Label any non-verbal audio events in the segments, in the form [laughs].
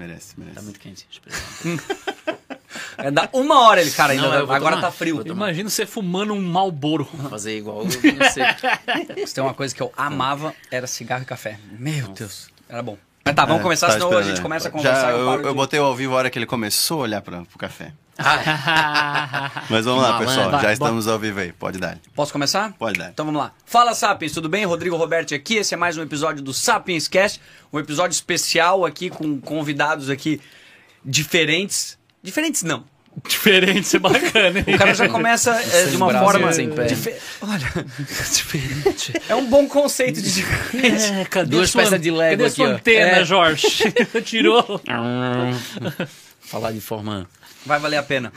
merece, merece. Tá muito quente. [laughs] É, dá uma hora ele, cara, ainda Não, eu agora tomar. tá frio. Imagina você fumando um Malboro. Fazer igual, eu não sei. [laughs] Se tem uma coisa que eu amava, era cigarro e café. Meu Deus, era bom. Mas tá, vamos É, começar, tava senão a gente começa a Já, conversar. eu, paro eu de- botei ao vivo a hora que ele começou a olhar pra, pro café. [laughs] Mas vamos lá, pessoal. Vai, já estamos ao vivo aí. Pode dar. Posso começar? Pode dar. Então vamos lá. Fala Sapiens, tudo bem? Rodrigo Roberto aqui. Esse é mais um episódio do Sapiens Cast, um episódio especial aqui com convidados aqui diferentes. Diferentes não. Diferente, isso é bacana, hein? O cara já começa é, de uma forma sem pé. dife- Olha, [laughs] Diferente. é um bom conceito de diferente. É, cadê Duas sua- peças de Lego Cadê a sua aqui, ó? antena, É. Jorge? [laughs] Tirou. Falar de forma. Vai valer a pena.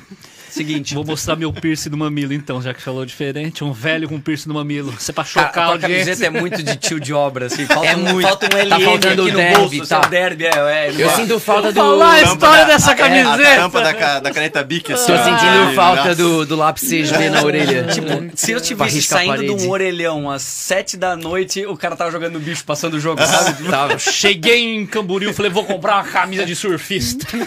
Seguinte, Vou mostrar meu piercing no mamilo, então, já que falou diferente. Um velho com piercing no mamilo. Você pra Cara, chocar a a tua audiência. camiseta é muito de tio de obra, assim. Falta, É um, muito. falta um LM Tá faltando aqui no derby, bolso, tá. seu derby, é, é, Eu sinto falta do. Falar a história da- dessa A camiseta. tampa da, da caneta Bic. assim, Tô sentindo Ah, falta nossa. do, do lápis 6B na orelha. [laughs] Tipo, se eu Pra tivesse a saindo de um orelhão às sete da noite, o cara tava jogando bicho, passando o jogo, sabe? Tava. [laughs] Cheguei em Camboriú, falei, vou comprar uma camisa de surfista. [laughs]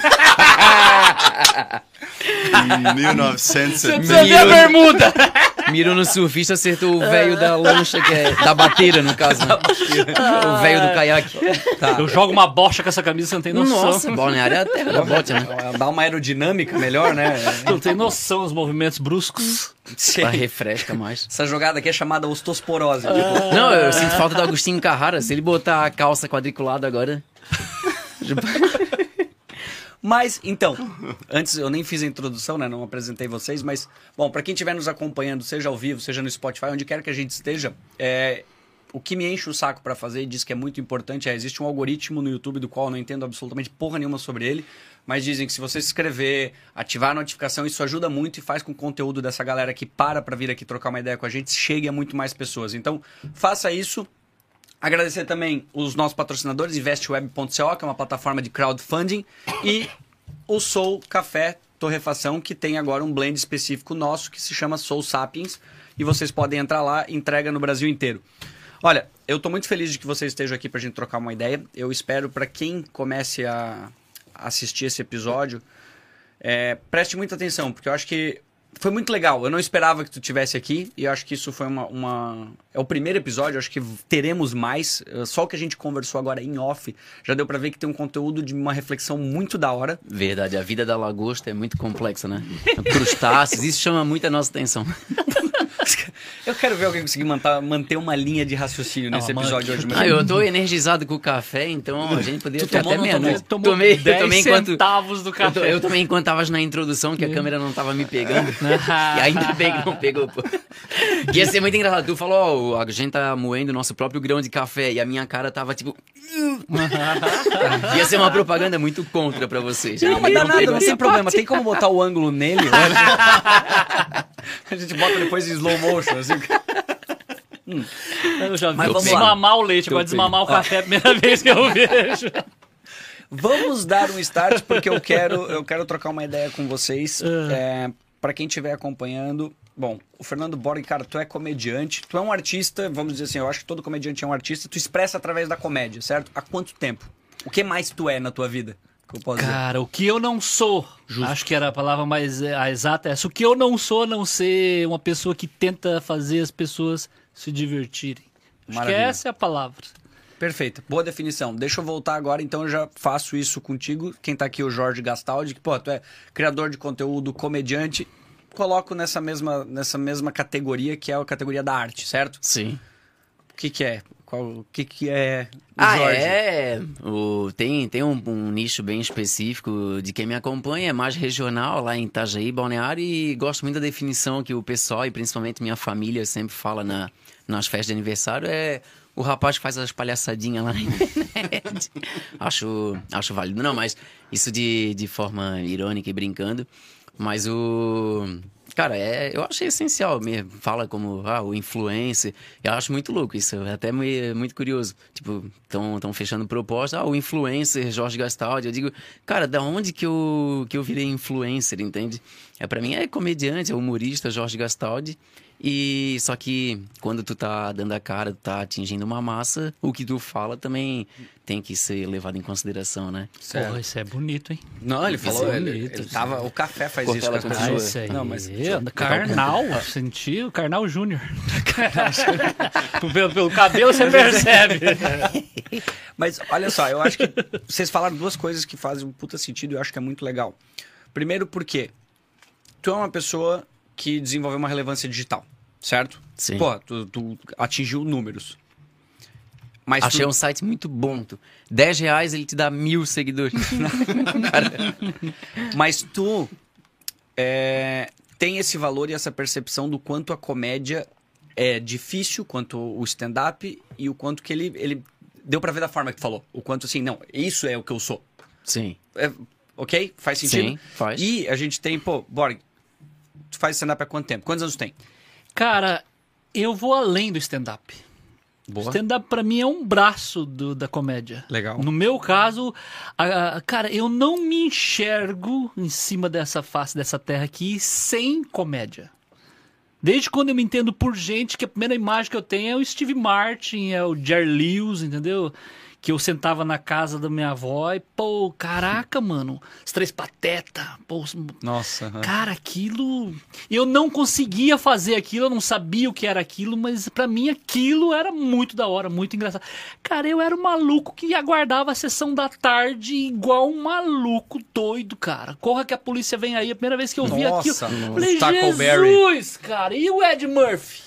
Em 1970. Precisa ver a bermuda. Mirou no surfista, acertou o velho da lancha, que é. Da bateira, no caso. né? o velho do caiaque. Eu jogo uma bocha com essa camisa, você não tem noção. Nossa, balneário é a terra da bote, né? Dá uma aerodinâmica melhor, né? Não tem noção dos movimentos bruscos. Pra refresca mais. Essa jogada aqui é chamada ostosporose. Não, eu sinto falta do Agostinho Carrara. Se ele botar a calça quadriculada agora. [laughs] Mas, então, [laughs] antes eu nem fiz a introdução, né? Não apresentei vocês, mas, bom, pra quem estiver nos acompanhando, seja ao vivo, seja no Spotify, onde quer que a gente esteja, é, o que me enche o saco pra fazer e diz que é muito importante é, existe um algoritmo no YouTube do qual eu não entendo absolutamente porra nenhuma sobre ele, mas dizem que se você se inscrever, ativar a notificação, isso ajuda muito e faz com que o conteúdo dessa galera que para pra vir aqui trocar uma ideia com a gente chegue a muito mais pessoas. Então, faça isso, Agradecer também os nossos patrocinadores, investweb.co, que é uma plataforma de crowdfunding, e o Soul Café Torrefação, que tem agora um blend específico nosso que se chama Soul Sapiens, e vocês podem entrar lá, entrega no Brasil inteiro. Olha, eu tô muito feliz de que vocês estejam aqui pra gente trocar uma ideia. Eu espero para quem comece a assistir esse episódio, é, preste muita atenção, porque eu acho que foi muito legal. Eu não esperava que tu tivesse aqui e eu acho que isso foi uma, uma- É o primeiro episódio, acho que teremos mais. Eh, Só o que a gente conversou agora em off já deu pra ver que tem um conteúdo de uma reflexão muito da hora. Verdade, a vida da lagosta é muito complexa, né? Crustáceos, isso chama muito a nossa atenção. [laughs] Eu quero ver alguém conseguir manter, manter uma linha de raciocínio nesse Não, episódio hoje. mas- Ah, eu tô energizado com o café, então a gente poderia tomou até não meia-noite. Tomou Tomei, eu 10 tomei enquanto. centavos do Eu, café. eu também enquanto tava na introdução, que a câmera não tava me pegando. [laughs] e ainda bem que não pegou, pô. Ia ser muito engraçado. Tu falou, ó, a gente tá moendo o nosso próprio grão de café. E a minha cara tava tipo. [laughs] ia ser uma propaganda muito contra pra vocês. Não, mas dá Não pegou não tem [laughs] problema. Tem como botar o ângulo nele? a gente bota depois em slow motion. Assim. [laughs] Eu já vi Mas eu desmamar o leite, agora Topei. desmamar o café é a primeira [laughs] vez que eu vejo. Vamos dar um start porque eu [laughs] quero, eu quero trocar uma ideia com vocês. É, para quem estiver acompanhando, bom, o Fernando Borg, cara, tu é comediante, tu é um artista, vamos dizer assim, eu acho que todo comediante é um artista, tu expressa através da comédia, certo? Há quanto tempo? O que mais tu é na tua vida? Cara, o que eu não sou, acho que era a palavra mais é, a exata é essa. O que eu não sou, a não ser uma pessoa que tenta fazer as pessoas se divertirem. Acho que essa é a palavra. Perfeito, boa definição. Deixa eu voltar agora, então eu já faço isso contigo. Quem tá aqui é o Jorge Gastaldi, que, pô, tu é criador de conteúdo, comediante. Coloco nessa mesma, nessa mesma categoria que é a categoria da arte, certo? Sim. O que que é? Qual, o que que é o Ah, Jorge? é. O, tem tem um, um nicho bem específico de quem me acompanha, é mais regional, lá em Itajaí, Balneário, e gosto muito da definição que o pessoal, e principalmente minha família, sempre fala na, nas festas de aniversário, é o rapaz que faz as palhaçadinhas lá na [laughs] internet. acho, acho válido. Não, mas isso de, de forma irônica e brincando. Mas o. Cara, é, eu acho essencial mesmo. Fala como ah, o influencer. Eu acho muito louco isso. É até mui- muito curioso. Tipo, estão fechando proposta. Ah, o influencer Jorge Gastaldi. Eu digo, cara, da onde que eu, que eu virei influencer, entende? É, para mim é comediante, é humorista Jorge Gastaldi. E só que quando tu tá dando a cara, tu tá atingindo uma massa, o que tu fala também tem que ser levado em consideração, né? Porra, isso é bonito, hein? Não, ele falou, é ele, bonito, ele isso. tava, o café faz isso. com Ah, pessoas. isso aí. Não, mas Carnal, sentiu? Carnal Júnior. [laughs] pelo, pelo cabelo você [laughs] percebe. [laughs] Mas olha só, eu acho que vocês falaram duas coisas que fazem um puta sentido e eu acho que é muito legal. Primeiro porque tu é uma pessoa que desenvolveu uma relevância digital, certo? Sim. Pô, tu, tu atingiu números. Mas Achei tu, um site muito bom. Tu, 10 reais ele te dá mil seguidores. [laughs] mas tu é, tem esse valor e essa percepção do quanto a comédia é difícil, quanto o stand-up e o quanto que ele, ele deu pra ver da forma que tu falou. O quanto assim, não, isso é o que eu sou. Sim. É, ok? Faz sentido? Sim, faz. E a gente tem, pô, Borg, tu faz stand-up há quanto tempo? Quantos anos tem? Cara, eu vou além do stand-up. Stand-up pra mim é um braço do- da comédia. Legal. No meu caso, a- a- cara, eu não me enxergo em cima dessa face dessa terra aqui sem comédia. Desde quando eu me entendo por gente, que a primeira imagem que eu tenho é o Steve Martin, é o Jerry Lewis, entendeu? Que eu sentava na casa da minha avó e, pô, caraca, mano, os três pateta, pô, os- Nossa. Cara, aquilo. Eu não conseguia fazer aquilo, eu não sabia o que era aquilo, mas pra mim aquilo era muito da hora, muito engraçado. Cara, eu era um maluco que aguardava a sessão da tarde igual um maluco doido, cara. Corra que a polícia vem aí, a primeira vez que eu vi Nossa, aquilo. no Falei, Tackleberry. Jesus, cara, e o Ed Murphy?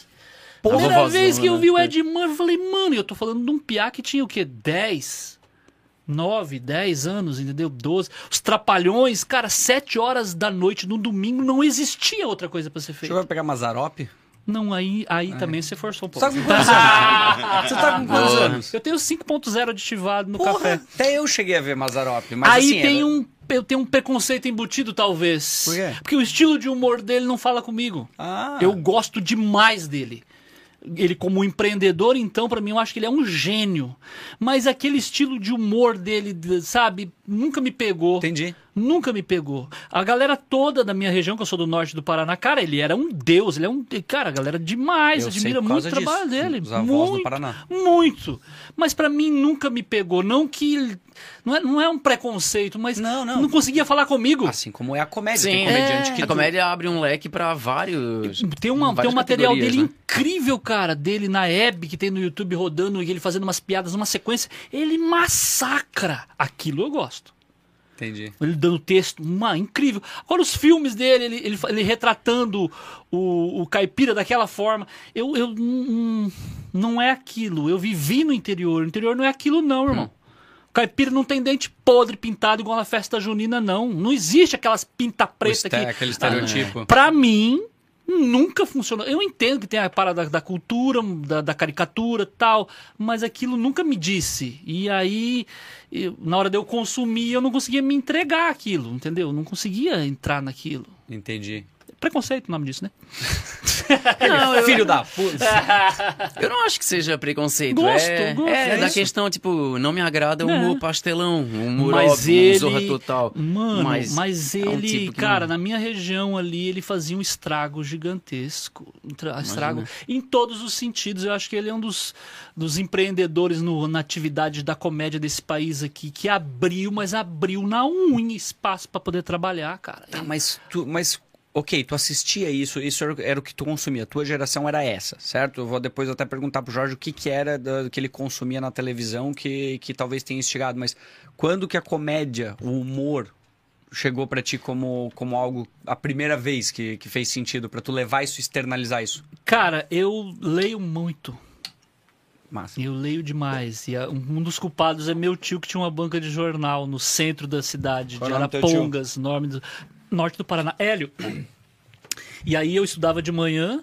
A Primeira vovózona, vez que eu né? vi o Ed Murphy, eu falei, mano, eu tô falando de um piá que tinha o quê? 10, 9, 10 anos, entendeu? 12. Os trapalhões, cara, 7 horas da noite no domingo não existia outra coisa pra ser feita. Chegou a pegar Mazarop? Não, aí, aí também você forçou um pouco. [laughs] Você tá com quantos anos? Você tá com quantos Boa. anos? Eu tenho 5.0 aditivado no Porra, café. até eu cheguei a ver Mazarop. Mas aí assim, tem era- um. Eu tenho um preconceito embutido, talvez. Por quê? Porque o estilo de humor dele não fala comigo. Ah. Eu gosto demais dele. Ele como empreendedor, então, pra mim, eu acho que ele é um gênio. Mas aquele estilo de humor dele, de- sabe, nunca me pegou. Entendi. Nunca me pegou. A galera toda da minha região, que eu sou do norte do Paraná, cara, ele era um deus, ele é um. Cara, a galera demais, Eu admira muito o trabalho disso, dele. os avós do muito, Paraná. Muito. Mas pra mim nunca me pegou. Não que. Não é, não é um preconceito, mas Não, não. não conseguia falar comigo. Assim como é a comédia. Sim, tem comediante é. que a comédia abre um leque pra vários. Tem, uma, tem um material dele né? incrível, cara, dele na Hebe, que tem no YouTube rodando e ele fazendo umas piadas numa sequência. Ele massacra. Aquilo eu gosto. Entendi. Ele dando texto, uma, incrível. Agora os filmes dele, ele, ele, ele retratando o, o caipira daquela forma. Eu, eu hum, não é aquilo. Eu vivi no interior. O interior não é aquilo, não, irmão. O caipira não tem dente podre pintado igual na festa junina, não. Não existe aquelas pinta preta que. Aquele estereotipo. Pra mim, nunca funcionou. Eu entendo que tem a parada da, cultura, da, da caricatura tal, mas aquilo nunca me disse. E aí, eu- na hora de eu consumir, eu não conseguia me entregar aquilo, entendeu? Eu não conseguia entrar naquilo. Entendi. Preconceito o nome disso, né? [laughs] Não, eu, Filho da puta. eu não acho que seja preconceito. Gosto, é, gosto, é, é da isso. questão, tipo, não me agrada o É. humor pastelão, o humor mas óbvio, ele, um zorra total. mano, mas, Mas é ele, um tipo cara, não- na minha região ali, ele fazia um estrago gigantesco, um tra- estrago em todos os sentidos. Eu acho que ele é um dos, dos empreendedores no, na atividade da comédia desse país aqui que abriu, mas abriu na unha espaço pra poder trabalhar, cara. Tá, mas tu. Mas, ok, tu assistia isso, isso era, o que tu consumia. A tua geração era essa, certo? Eu vou depois até perguntar pro Jorge o que, que era que ele consumia na televisão que, que talvez tenha instigado. Mas quando que a comédia, o humor, chegou pra ti como, como algo. a primeira vez que, que fez sentido pra tu levar isso e externalizar isso? Cara, eu leio muito. Massa. Eu leio demais. E um dos culpados é meu tio, que tinha uma banca de jornal no centro da cidade, Qual de Arapongas, nome do, norte do Paraná. Hélio. E aí eu estudava de manhã,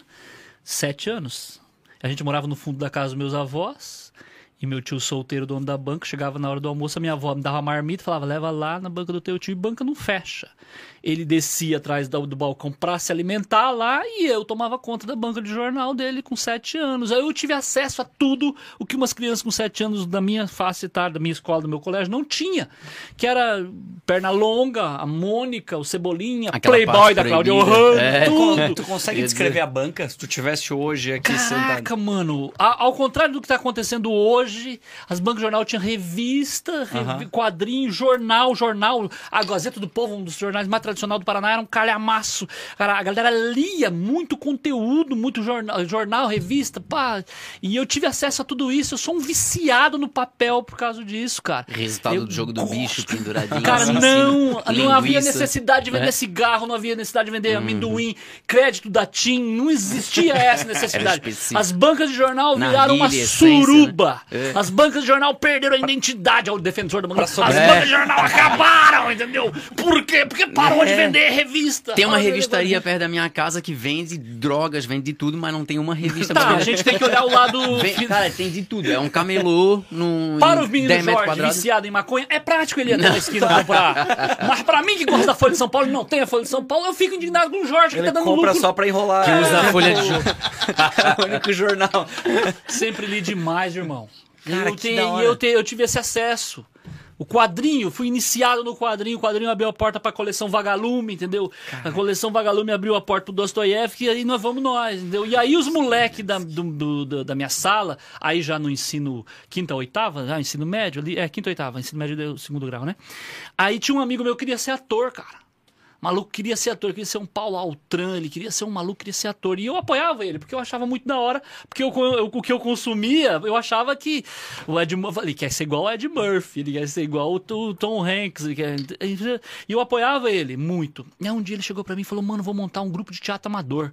sete anos. A gente morava no fundo da casa dos meus avós. E meu tio solteiro, dono da banca, chegava na hora do almoço, a minha avó me dava uma marmita e falava: leva lá na banca do teu tio e banca não fecha. Ele descia atrás do, do balcão pra se alimentar lá e eu tomava conta da banca de jornal dele com sete anos. Aí eu tive acesso a tudo o que umas crianças com sete anos da minha face etária, da minha escola, do meu colégio, não tinha. Que era perna longa, a Mônica, o Cebolinha, Aquela Playboy da Claudia proibida. Ohana, É. tudo. Tu consegue descrever a banca? Se tu tivesse hoje aqui sentado. Caraca, mano. A- ao contrário do que tá acontecendo hoje, as bancas de jornal tinham revista, revi- Aham. quadrinho, jornal, jornal. A Gazeta do Povo, um dos jornais mais tradicionais do Paraná, era um calhamaço. Cara, a galera lia muito conteúdo, muito jornal, jornal, revista, pá. E eu tive acesso a tudo isso. Eu sou um viciado no papel por causa disso, cara. Resultado Eu do jogo do gosto. bicho penduradinho. Cara, assim, não, cima. não havia necessidade de vender É. cigarro, não havia necessidade de vender amendoim, crédito da TIM, não existia essa [laughs] necessidade. As bancas de jornal Narguilha, viraram uma essência, suruba. né? É. As bancas de jornal perderam a identidade ao defensor da banca. As bancas de jornal acabaram, entendeu? Por quê? Porque parou de É. vender revista. Tem uma revistaria perto da minha casa que vende drogas, vende de tudo, mas não tem uma revista Tá, a gente tem que olhar o lado... [laughs] Cara, tem de tudo. É um camelô num [laughs] Para os meninos 10 metros Jorge, quadrados. viciado em maconha, é prático ele ir até a esquina comprar. [laughs] Mas pra mim que gosta da Folha de São Paulo e não tem a Folha de São Paulo, eu fico indignado com o Jorge, que Ele tá dando compra lucro. só pra enrolar. Que usa a folha de jogo. é o único jornal. Sempre li demais, irmão. Cara, eu, que te- e eu, te- eu tive esse acesso. O quadrinho, fui iniciado no quadrinho, o quadrinho abriu a porta pra coleção Vagalume, entendeu? A coleção Vagalume abriu a porta pro Dostoiévski e aí nós vamos nós, entendeu? E aí os moleques da, do- do- da- minha sala, aí já no ensino quinta, oitava, ah, ensino médio, ali, é, quinta, oitava, ensino médio deu segundo grau, né? Aí tinha um amigo meu que queria ser ator, cara. Maluco queria ser ator, queria ser um Paulo Altran, ele queria ser um maluco, queria ser ator. E eu apoiava ele, porque eu achava muito da hora, porque eu, eu- o que eu consumia, eu achava que o Ed Murphy, ele quer ser igual o Ed Murphy, ele quer ser igual o Tom- Tom Hanks, ele quer... [laughs] e eu apoiava ele muito. E aí um dia ele chegou pra mim e falou, mano, vou montar um grupo de teatro amador.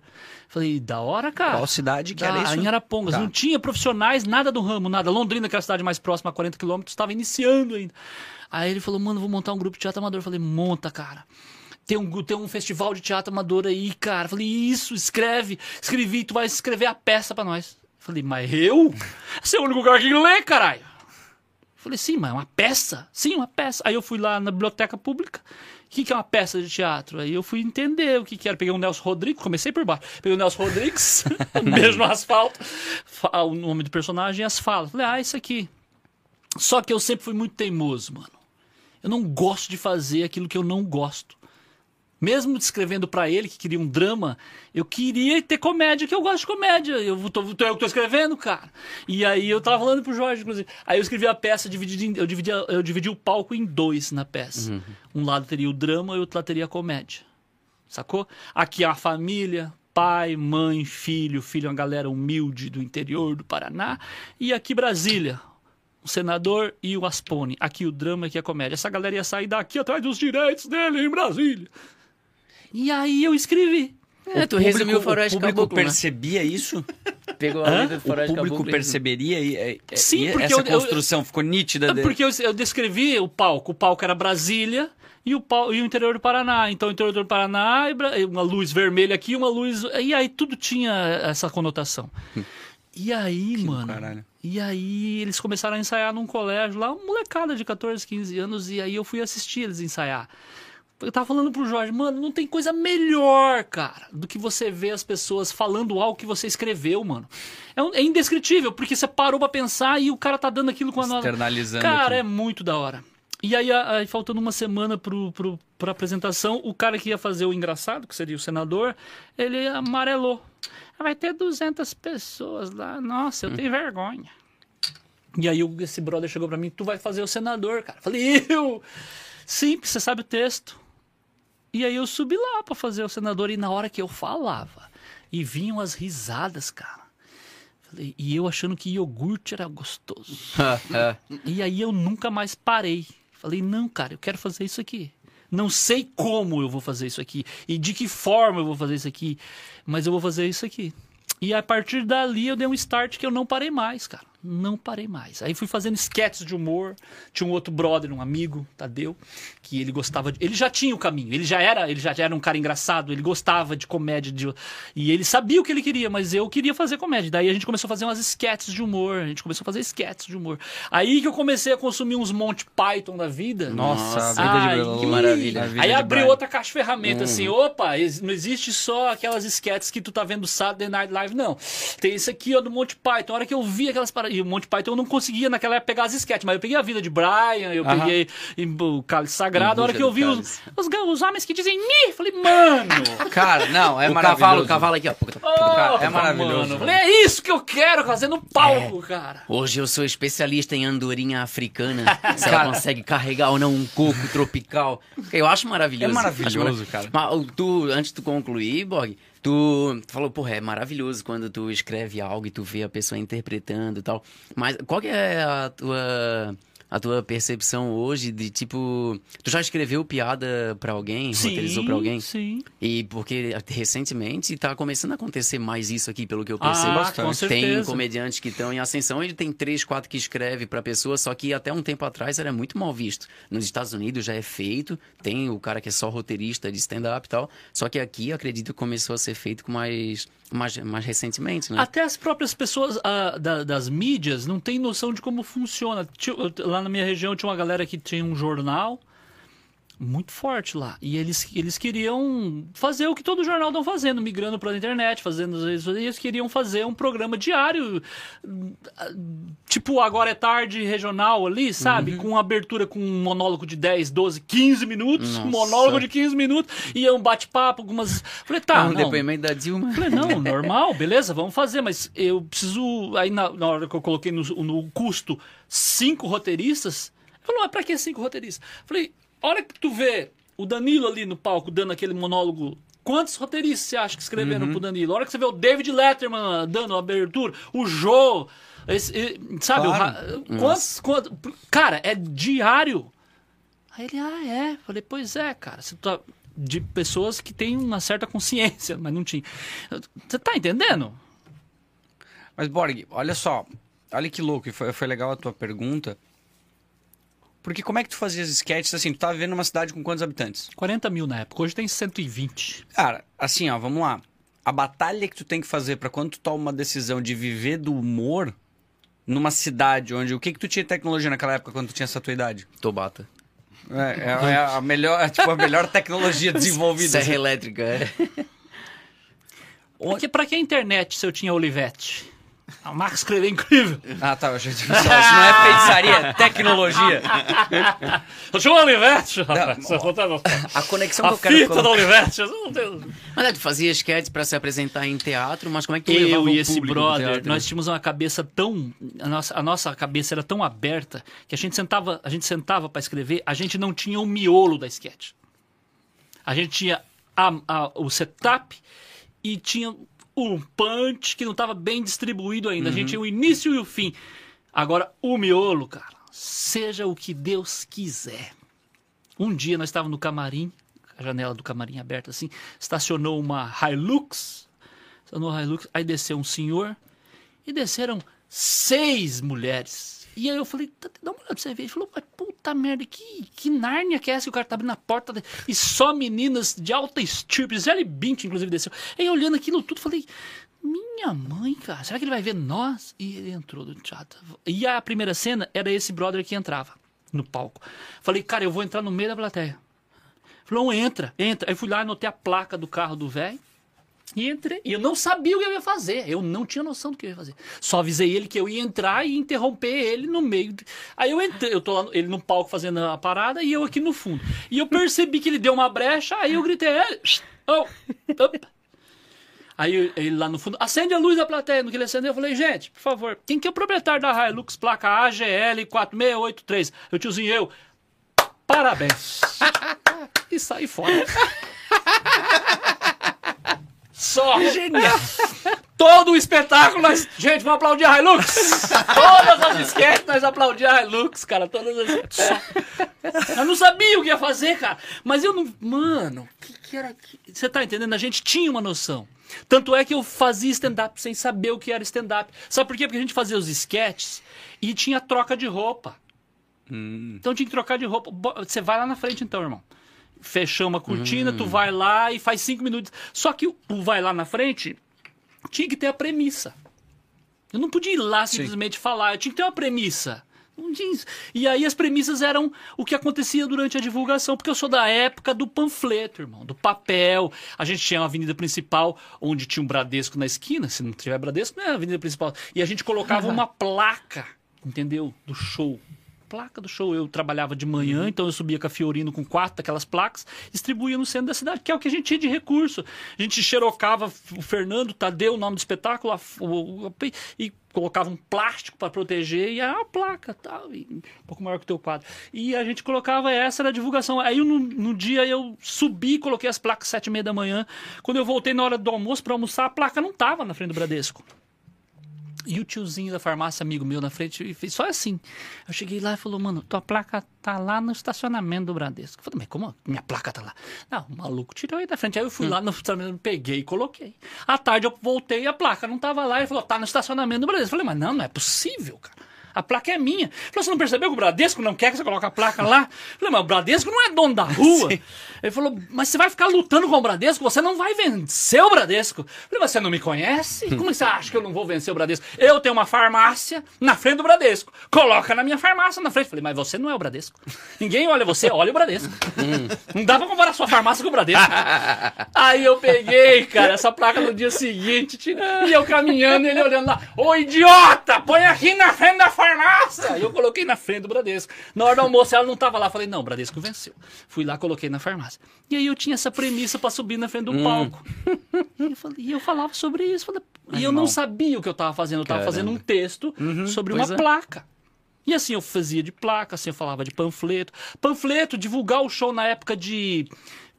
Falei, da hora, cara. Qual cidade que Da- era isso? Em Arapongas. Tá. Não tinha profissionais, nada do ramo, nada. Londrina, que era a cidade mais próxima, a 40 quilômetros, estava iniciando ainda. Aí ele falou, mano, vou montar um grupo de teatro amador. Eu falei, monta, cara. Tem um, tem um festival de teatro amador aí, cara. Falei, isso, escreve. Escrevi, tu vai escrever a peça pra nós. Falei, mas eu? Você é o único cara que lê, caralho. Falei, sim, mas é uma peça? Sim, uma peça. Aí eu fui lá na biblioteca pública. O que, que é uma peça de teatro? Aí eu fui entender o que, que era. Peguei o Nelson Rodrigues, comecei por baixo. Peguei o Nelson Rodrigues, [laughs] no asfalto. fa- O nome do personagem e as falas. Falei, ah, isso aqui. Só que eu sempre fui muito teimoso, mano. Eu não gosto de fazer aquilo que eu não gosto. Mesmo descrevendo pra ele que queria um drama, eu queria ter comédia, que eu gosto de comédia. Eu tô, tô, eu tô escrevendo, cara. E aí eu tava falando pro Jorge, inclusive. Aí eu escrevi a peça, dividida em- eu, dividi, eu dividi o palco em dois na peça. Um lado teria o drama e o outro lado teria a comédia. Sacou? Aqui é a família, pai, mãe, filho, filho é uma galera humilde do interior do Paraná. E aqui Brasília, o senador e o Aspone. Aqui o drama, aqui a comédia. Essa galera ia sair daqui atrás dos direitos dele em Brasília. E aí eu escrevi. É, tu resumiu o Faroeste o público Caboclo, né? percebia isso? [laughs] Pegou a letra do O Faroeste público Caboclo perceberia e, e- Sim, e porque essa eu- eu- construção ficou nítida. de- Porque eu, eu descrevi o palco. O palco era Brasília e o, e o interior do Paraná. Então, o interior do Paraná, uma luz vermelha aqui, uma luz. E aí tudo tinha essa conotação. E aí, mano. caralho. E aí eles começaram a ensaiar num colégio lá, uma molecada de 14, 15 anos, e aí eu fui assistir eles ensaiar. Eu tava falando pro Jorge, mano, não tem coisa melhor, cara, do que você ver as pessoas falando algo que você escreveu, mano. É, um- é indescritível, porque você parou pra pensar e o cara tá dando aquilo com a. Externalizando Cara, aquilo. é muito da hora. E aí, aí, faltando uma semana pro, pro, pra apresentação, o cara que ia fazer o engraçado, que seria o senador, ele amarelou. Vai ter 200 pessoas lá. Nossa, eu tenho vergonha. E aí esse brother chegou pra mim, tu vai fazer o senador, cara. Falei, eu? Sim, você sabe o texto. E aí eu subi lá pra fazer o senador e na hora que eu falava, e vinham as risadas, cara. Falei, e eu achando que iogurte era gostoso. [laughs] E aí eu nunca mais parei. Falei, não, cara, eu quero fazer isso aqui. Não sei como eu vou fazer isso aqui e de que forma eu vou fazer isso aqui, mas eu vou fazer isso aqui. E a partir dali eu dei um start que eu não parei mais, cara. Não parei mais. Aí fui fazendo sketches de humor. Tinha um outro brother, um amigo, Tadeu, que ele gostava de... Ele já tinha o caminho. Ele já era, ele já era um cara engraçado, ele gostava de comédia de... e ele sabia o que ele queria, mas eu queria fazer comédia. Daí a gente começou a fazer umas sketches de humor, a gente começou a fazer sketches de humor. Aí que eu comecei a consumir uns Monty Python da vida. Nossa, vida de que maravilha. Vida Aí abriu outra caixa de ferramenta, assim, opa, ex- não existe só aquelas sketches que tu tá vendo Saturday Night Live, não. Tem isso aqui, ó, do Monty Python. A hora que eu vi aquelas paradas, e o Monty Python eu não conseguia naquela época pegar as sketches, mas eu peguei a vida de Brian, eu Aham. peguei em- o Cálice Sagrado, a hora que eu vi os, os, os homens que dizem mi, falei, mano... [laughs] Cara, não, é o maravilhoso. cavalo, o cavalo aqui, ó. Cara, é oh, maravilhoso, mano. Falei, é isso que eu quero fazer no palco, cara. Hoje eu sou especialista em andorinha africana. [laughs] se ela consegue carregar ou não um coco tropical. Eu acho maravilhoso. É maravilhoso, Acho cara. Mas tu, antes de tu concluir, Bog, tu falou, porra, é maravilhoso quando tu escreve algo e tu vê a pessoa interpretando e tal. Mas qual que é a tua. A tua percepção hoje de tipo. Tu já escreveu piada pra alguém? roteirizou pra alguém? sim. E porque recentemente tá começando a acontecer mais isso aqui, pelo que eu percebo. Ah, com certeza. Tem comediantes que estão em ascensão, ele tem três, quatro que escreve pra pessoa, só que até um tempo atrás era muito mal visto. Nos Estados Unidos já é feito, tem o cara que é só roteirista de stand-up e tal, só que aqui acredito começou a ser feito com mais, mais, mais recentemente, né? Até as próprias pessoas ah, da- das mídias não têm noção de como funciona. Lá na minha região tinha uma galera que tinha um jornal muito forte lá. E eles, eles queriam fazer o que todo jornal estão fazendo, migrando para a internet, fazendo isso. e Eles queriam fazer um programa diário, tipo Agora é Tarde regional ali, sabe? Com abertura com um monólogo de 10, 12, 15 minutos, um Nossa. monólogo de 15 minutos, e um bate-papo, algumas. Falei, tá, É um não. depoimento da Dilma. Falei, não, [laughs] normal, beleza, vamos fazer, mas eu preciso. Aí na, na hora que eu coloquei no, no custo cinco roteiristas, falou, mas pra que cinco roteiristas? Falei, a hora que tu vê o Danilo ali no palco dando aquele monólogo. Quantos roteiristas você acha que escreveram pro Danilo? A hora que você vê o David Letterman dando a abertura, o Jô, esse- sabe? o Claro. Ra- quantos, quantos- cara, é diário. Aí ele, ah, é. Falei, pois é, cara. Você tá de pessoas que têm uma certa consciência, [laughs] mas não tinha. Você tá entendendo? Mas, Borg, olha só. Olha que louco. Foi, foi legal a tua pergunta. Porque como é que tu fazia as sketches assim? Tu tava vivendo numa cidade com quantos habitantes? 40 mil na época, hoje tem 120. Cara, assim, ó, vamos lá. A batalha que tu tem que fazer pra quando tu toma uma decisão de viver do humor numa cidade onde. O que que tu tinha de tecnologia naquela época quando tu tinha essa tua idade? Tobata. É, é- é a melhor, é, tipo, a melhor tecnologia [laughs] desenvolvida. Serra elétrica, é. Porque pra que a internet se eu tinha Olivetti? A máquina escrever é incrível. Ah, tá. Achei que falou, Isso não é feitiçaria, é [laughs] tecnologia. Eu tinha um Olivetti, Não, rapaz. A conexão A que eu quero fita do. Olivetti. não Mas é, tu fazia sketches pra se apresentar em teatro, mas como é que tu levava Eu e esse brother, nós tínhamos uma cabeça tão. A nossa, a nossa cabeça era tão aberta que a gente sentava, a gente sentava para escrever, a gente não tinha o miolo da sketch. A gente tinha a- a- o setup e tinha um punch que não estava bem distribuído ainda. A gente tinha o início e o fim. Agora, o miolo, cara, seja o que Deus quiser. Um dia nós estávamos no camarim, a janela do camarim aberta assim, estacionou uma Hilux, estacionou Hilux, aí desceu um senhor e desceram seis mulheres. E aí eu falei, "Tá, dá uma olhada pra você ver. Ele falou, mas puta merda, que, que Nárnia que é essa que o cara tá abrindo a porta e só meninas de alta estirpe, Gisele Bint, inclusive, desceu. Aí olhando aquilo tudo, falei, minha mãe, cara, será que ele vai ver nós? E ele entrou do teatro. E a primeira cena era esse brother que entrava no palco. Falei, cara, eu vou entrar no meio da plateia. Falou, entra, entra. Aí fui lá, anotei a placa do carro do velho. E entrei. E eu não sabia o que eu ia fazer. Eu não tinha noção do que eu ia fazer. Só avisei ele que eu ia entrar e interromper ele no meio. de- Aí eu entrei, eu tô lá, ele no palco fazendo a parada e eu aqui no fundo. E eu percebi que ele deu uma brecha, aí eu gritei, "Ei, oh, op." Aí ele lá no fundo, acende a luz da plateia. No que ele acendeu, eu falei, gente, por favor, quem que é o proprietário da Hilux, placa AGL 4683? Eu tiozinho, eu. Parabéns. [laughs] e saí fora. Só. Genial. [laughs] Todo o espetáculo, nós... gente, vamos aplaudir a Hilux. Todas as sketches, nós aplaudimos a Hilux, cara. Todas as. Só. Eu não sabia o que ia fazer, cara. Mas eu não. Mano, que, que que era. que- Você tá entendendo? A gente tinha uma noção. Tanto é que eu fazia stand-up sem saber o que era stand-up. Sabe por quê? Porque a gente fazia os sketches e tinha troca de roupa. Então tinha que trocar de roupa. Você vai lá na frente então, irmão. Fechamos a cortina, tu vai lá e faz cinco minutos. Só que o vai lá na frente tinha que ter a premissa. Eu não podia ir lá simplesmente falar, eu tinha que ter uma premissa. E aí as premissas eram o que acontecia durante a divulgação, porque eu sou da época do panfleto, irmão, do papel. A gente tinha uma avenida principal onde tinha um Bradesco na esquina, se não tiver Bradesco, não é a avenida principal. E a gente colocava uma placa, entendeu? Do show. Placa do show. Eu trabalhava de manhã, então eu subia com a Fiorino com quatro daquelas placas, distribuía no centro da cidade, que é o que a gente tinha de recurso. A gente xerocava o Fernando, Tadeu, o nome do espetáculo, a- o- o- e colocava um plástico para proteger e era uma placa, tal, um pouco maior que o teu quadro. E a gente colocava essa era a divulgação. Aí no, no dia eu subi, coloquei as placas sete e meia da manhã. Quando eu voltei na hora do almoço para almoçar, a placa não tava na frente do Bradesco. E o tiozinho da farmácia, amigo meu, na frente, e fez só assim. Eu cheguei lá e falou, mano, tua placa tá lá no estacionamento do Bradesco. Eu falei, mas como minha placa tá lá? Não, o maluco tirou aí da frente. Aí eu fui lá no estacionamento, peguei e coloquei. À tarde eu voltei e a placa não tava lá. Ele falou, tá no estacionamento do Bradesco. Eu falei, mas não, não é possível, cara. A placa é minha. Ele falou, você não percebeu que o Bradesco não quer que você coloque a placa lá? Eu falei, mas o Bradesco não é dono da rua. [laughs] Ele falou, mas você vai ficar lutando com o Bradesco? Você não vai vencer o Bradesco. Eu falei, mas você não me conhece? Como você acha que eu não vou vencer o Bradesco? Eu tenho uma farmácia na frente do Bradesco. Coloca na minha farmácia na frente. Eu falei, mas você não é o Bradesco. Ninguém olha você, olha o Bradesco. Não dá pra comparar sua farmácia com o Bradesco. Aí eu peguei, cara, essa placa no dia seguinte, e eu caminhando, ele olhando lá, ô idiota, põe aqui na frente da farmácia. Aí eu coloquei na frente do Bradesco. Na hora do almoço ela não tava lá, falei, não, o Bradesco venceu. Fui lá, coloquei na farmácia. E aí eu tinha essa premissa pra subir na frente do palco. E eu, falei- e eu falava sobre isso. e eu não sabia o que eu tava fazendo, eu tava Caramba. Uhum. fazendo um texto sobre Pois uma é. placa. E assim eu fazia de placa, assim eu falava de panfleto. Panfleto, divulgar o show na época de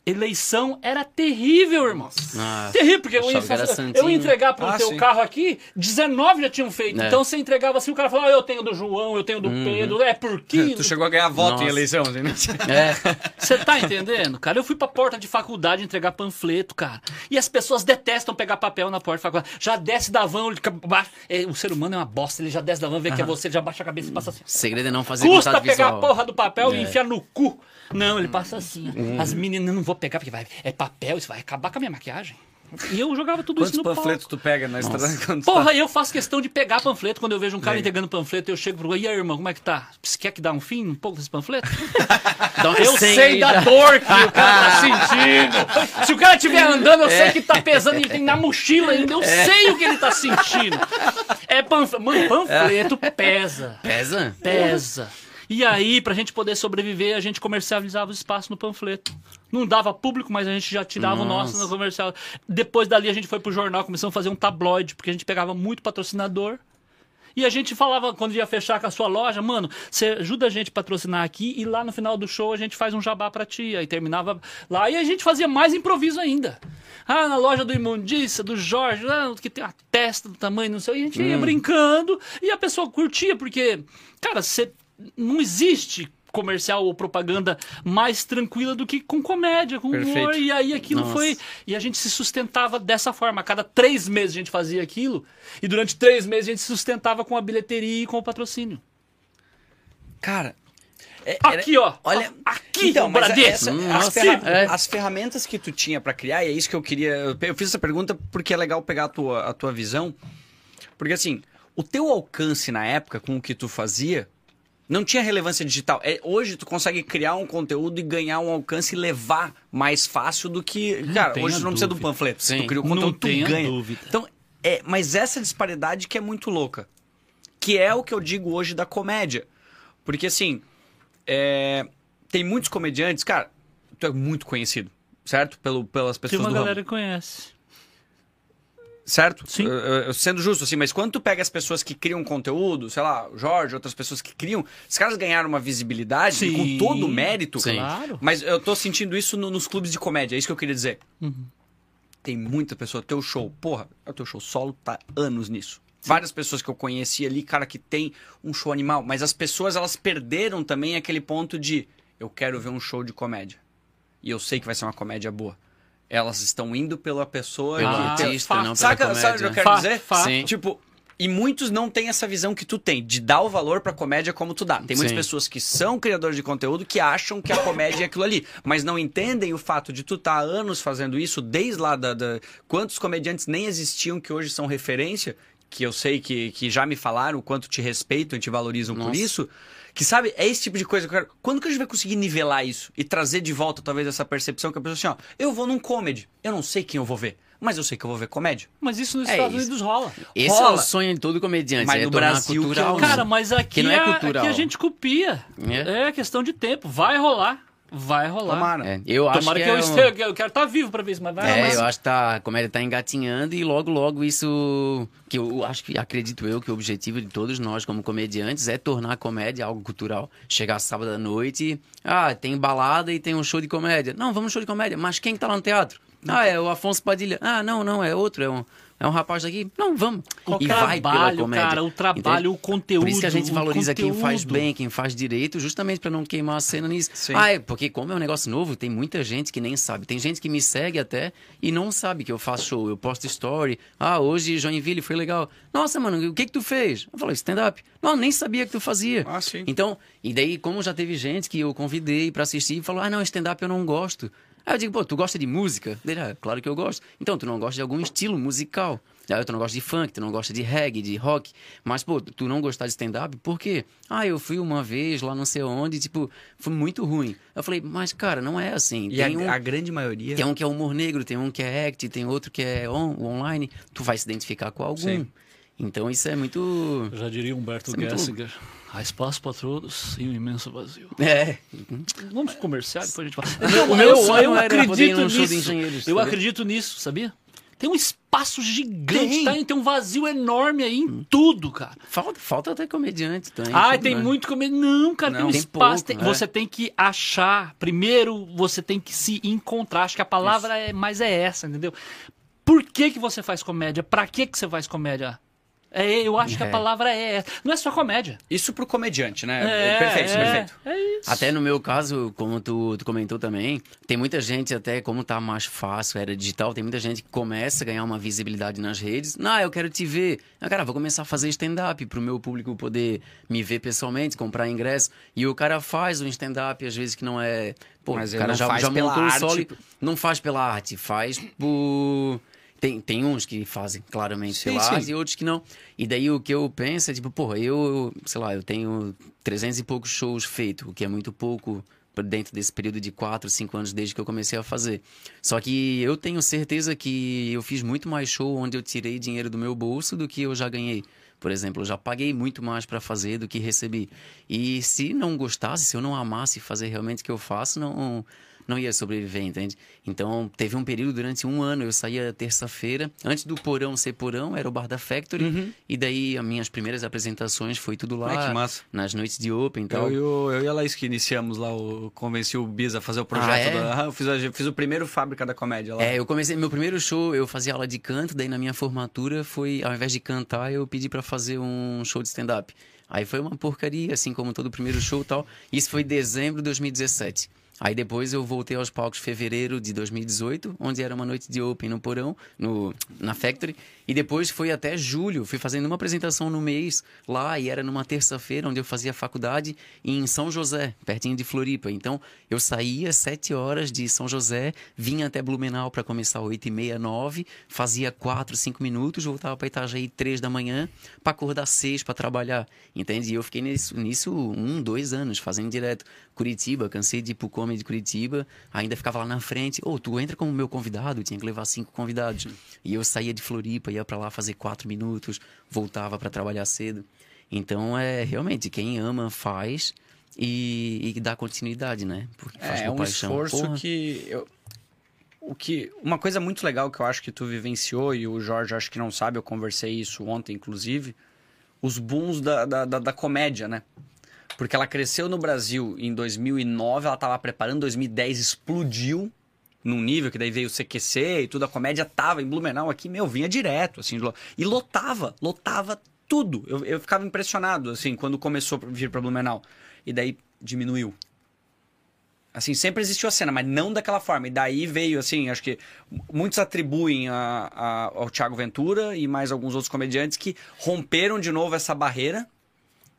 eleição era terrível, irmão. Ah, terrível, porque eu ia, eu ia entregar pro Ah, teu sim. carro aqui, 19 já tinham feito. É. Então você entregava assim, o cara falava, ah, eu tenho do João, eu tenho do Pedro, é por quilo. Tu chegou a ganhar voto em Nossa. eleição, assim, né? É. [laughs] Você tá entendendo, cara? Eu fui pra porta de faculdade entregar panfleto, cara. E as pessoas detestam pegar papel na porta de faculdade. Já desce da van, ele. É, o ser humano é uma bosta, ele já desce da van, vê que é você, ele já baixa a cabeça e passa assim. O segredo é não fazer Custa pegar visual. a porra do papel e É. enfiar no cu. Não, ele passa assim. ó. As meninas não vou pegar porque vai, é papel, isso vai acabar com a minha maquiagem. E eu jogava tudo Quantos isso no panfletos palco. tu pega na estrada? quando tu tá- Porra, eu faço questão de pegar panfleto. Quando eu vejo um cara Legal. entregando panfleto, eu chego pro. E aí, irmão, como é que tá? Você quer que dá um fim um pouco desse panfleto? [laughs] Uma Eu sei aí da dor que o cara tá [laughs] sentindo. Se o cara estiver andando, eu sei que tá pesando e tem na mochila ainda. Eu [laughs] sei o que ele tá sentindo. É panfleto. Mano, panfleto pesa. Pesa? Pesa. E aí, pra gente poder sobreviver, a gente comercializava os espaços no panfleto. Não dava público, mas a gente já tirava o nosso no comercial. Depois dali a gente foi pro jornal, começamos a fazer um tabloide, porque a gente pegava muito patrocinador. E a gente falava, quando ia fechar com a sua loja, mano, você ajuda a gente a patrocinar aqui e lá no final do show a gente faz um jabá pra ti. Aí terminava lá e a gente fazia mais improviso ainda. Ah, na loja do Imundícia, do Jorge, ah, que tem uma testa do tamanho, não sei. E a gente ia brincando e a pessoa curtia, porque, cara, você não existe comercial ou propaganda mais tranquila do que com comédia, com humor. Perfeito. E aí aquilo Nossa. foi. E a gente se sustentava dessa forma. A cada três meses a gente fazia aquilo. E durante três meses a gente se sustentava com a bilheteria e com o patrocínio. Cara, é- era- Aqui, ó. Olha, Aqui, então, mas essa- Hum, as, ferra- é. as ferramentas que tu tinha pra criar, e é isso que eu queria. Eu eu fiz essa pergunta porque é legal pegar a tua, a tua visão. Porque assim, o teu alcance na época com o que tu fazia não tinha relevância digital. É, hoje tu consegue criar um conteúdo e ganhar um alcance e levar mais fácil do que. Cara, tenha hoje tu não precisa de um dúvida. panfleto. Sim. Tu cria o Não conteúdo, tu ganha. dúvida. Então, é, mas essa disparidade que é muito louca. Que é o que eu digo hoje da comédia. Porque assim, é, tem muitos comediantes, cara, tu é muito conhecido, certo? Pelo, pelas Que pessoas uma do galera ramo, conhece. Certo? Sim. Eu- sendo justo, assim, mas quando tu pega as pessoas que criam conteúdo, sei lá, o Jorge, outras pessoas que criam, os caras ganharam uma visibilidade Sim. com todo o mérito. Sim. Claro. Mas eu tô sentindo isso no- nos clubes de comédia, é isso que eu queria dizer. Uhum. Tem muita pessoa, teu show, porra, o teu show solo tá anos nisso. Várias pessoas que eu conheci ali, cara, que tem um show animal, mas as pessoas elas perderam também aquele ponto de eu quero ver um show de comédia. E eu sei que vai ser uma comédia boa. Elas estão indo pela pessoa Pelo que- artista, não pela Saca, comédia. sabe o que eu quero Fa- dizer? fa- Sim. Tipo, e muitos não têm essa visão que tu tem, de dar o valor pra comédia como tu dá. Tem muitas Sim. pessoas que são criadores de conteúdo que acham que a comédia é aquilo ali, mas não entendem o fato de tu estar há anos fazendo isso, desde lá da, da- Quantos comediantes nem existiam que hoje são referência, que eu sei que, que já me falaram o quanto te respeitam e te valorizam por Nossa. isso. Que sabe, é esse tipo de coisa que eu quero. Quando que a gente vai conseguir nivelar isso e trazer de volta, talvez, essa percepção que a pessoa assim, ó, eu vou num comedy, eu não sei quem eu vou ver, mas eu sei que eu vou ver comédia. Mas isso nos É Estados isso. Unidos rola. Esse é Rola. o sonho de todo comediante, Mas é no Brasil que cultural. eu- né? Cara, mas aqui, Que não é a- cultural. aqui a gente copia. É. É questão de tempo. Vai rolar. Vai rolar. Tomara. É, eu acho Tomara que, que, eu é um- esteja. Eu quero estar vivo pra ver isso, mas vai É, rolar. eu acho que tá, a comédia tá engatinhando e logo, logo isso. Que eu acho que acredito eu que o objetivo de todos nós, como comediantes, é tornar a comédia algo cultural. Chegar sábado à noite, ah, tem balada e tem um show de comédia. Não, vamos no show de comédia, mas quem que tá lá no teatro? Ah, é o Afonso Padilha. Ah, não, não, é outro, é um, é um rapaz daqui. Não, vamos. O e vai pela trabalho, comédia. cara, o trabalho, o conteúdo. Por isso que a gente valoriza quem faz bem, quem faz direito, justamente pra não queimar a cena nisso. Sim. Ah, é porque como é um negócio novo, tem muita gente que nem sabe. Tem gente que me segue até e não sabe que eu faço show. Eu posto story. Ah, hoje Joinville foi legal. Nossa, mano, o que que tu fez? Eu falei, stand-up. Não, nem sabia que tu fazia. Ah, sim. Então, e daí, como já teve gente que eu convidei pra assistir e falou, ah, não, stand-up eu não gosto. Aí eu digo, pô, tu gosta de música? Ele, ah, claro que eu gosto. Então, tu não gosta de algum estilo musical. Aí tu não gosta de funk, tu não gosta de reggae, de rock. Mas, pô, tu não gostar de stand-up, por quê? Ah, eu fui uma vez lá não sei onde, tipo, foi muito ruim. Eu falei, mas, cara, não é assim. E a, Tem um... a grande maioria. Tem um que é humor negro, tem um que é act, tem outro que é on- online. Tu vai se identificar com algum. Sim. Então isso é muito. Já diria Humberto é muito Gessinger. Há espaço para todos e um imenso vazio. É. Vamos pro comercial, depois a gente fala. Não, o meu eu, sonho eu acredito nisso. Eu sabia? acredito nisso, sabia? Tem um espaço gigante, Tem. tá? tem um vazio enorme aí em tudo, cara. Falta, falta até comediante também. Ah, tudo, tem muito comer. Não, cara, Não, tem um tem espaço. pouco, tem-? Você tem que achar. Primeiro, você tem que se encontrar. Acho que a palavra é mais é essa, entendeu? Por que, que você faz comédia? Pra que, que você faz comédia? É, eu acho que a É. palavra é essa. Não é só comédia. Isso pro comediante, né? É, perfeito, é, perfeito. É isso. Até no meu caso, como tu, tu comentou também, tem muita gente, até como tá mais fácil, era digital, tem muita gente que começa a ganhar uma visibilidade nas redes. Não, eu quero te ver. Ah, cara, vou começar a fazer stand-up pro meu público poder me ver pessoalmente, comprar ingresso. E o cara faz um stand-up, às vezes, que não é. Pô, Mas o cara já, faz já montou o solo. Não faz pela arte, faz por. Tem, tem uns que fazem claramente Sim, pela sim. e outros que não. E daí o que eu penso é tipo, porra, eu, sei lá, eu tenho 300 e poucos shows feitos, o que é muito pouco dentro desse período de 4, 5 anos desde que eu comecei a fazer. Só que eu tenho certeza que eu fiz muito mais show onde eu tirei dinheiro do meu bolso do que eu já ganhei. Por exemplo, eu já paguei muito mais para fazer do que recebi. E se não gostasse, se eu não amasse fazer realmente o que eu faço, não não ia sobreviver, entende? Então, teve um período durante um ano, eu saía terça-feira, antes do porão ser porão, era o Bar da Factory, e daí as minhas primeiras apresentações foi tudo lá, Uhum. Ai, que massa. nas noites de Open e tal. Eu, e o- eu e a Laís que iniciamos lá, o, convenci o Biz a fazer o projeto. Ah, é? da- Ah, eu, fiz, eu fiz o primeiro Fábrica da Comédia lá. É, eu comecei, meu primeiro show, eu fazia aula de canto, daí na minha formatura foi, ao invés de cantar, eu pedi pra fazer um show de stand-up. Aí foi uma porcaria, assim como todo primeiro show e tal. Isso foi em dezembro de 2017. Aí depois eu voltei aos palcos em fevereiro de 2018, onde era uma noite de open no porão, no, na Factory. E depois foi até julho, fui fazendo uma apresentação no mês lá, e era numa terça-feira, onde eu fazia faculdade em São José, pertinho de Floripa. Então eu saía sete horas de São José, vinha até Blumenau para começar oito e meia, nove, fazia quatro, cinco minutos, voltava para Itajaí três da manhã, para acordar seis para trabalhar, entende? E eu fiquei nisso, nisso um, dois anos, fazendo direto. Curitiba, cansei de ir pro De Curitiba, ainda ficava lá na frente, ô, tu entra como meu convidado, tinha que levar cinco convidados. E eu saía de Floripa, ia para lá fazer quatro minutos, voltava para trabalhar cedo. Então, é realmente, quem ama faz e, e dá continuidade, né? Porque faz É, por um paixão. esforço Porra. que. Eu, o que. Uma coisa muito legal que eu acho que tu vivenciou, e o Jorge acho que não sabe, eu conversei isso ontem, inclusive, os booms da, da, da, da comédia, né? Porque ela cresceu no Brasil em 2009, ela estava preparando, 2010 explodiu num nível que daí veio o CQC e tudo, a comédia tava em Blumenau aqui, meu, vinha direto, assim, e lotava, lotava tudo. Eu, eu ficava impressionado, assim, quando começou a vir para Blumenau. E daí diminuiu. Assim, sempre existiu a cena, mas não daquela forma. E daí veio, assim, acho que muitos atribuem a, a- ao Thiago Ventura e mais alguns outros comediantes que romperam de novo essa barreira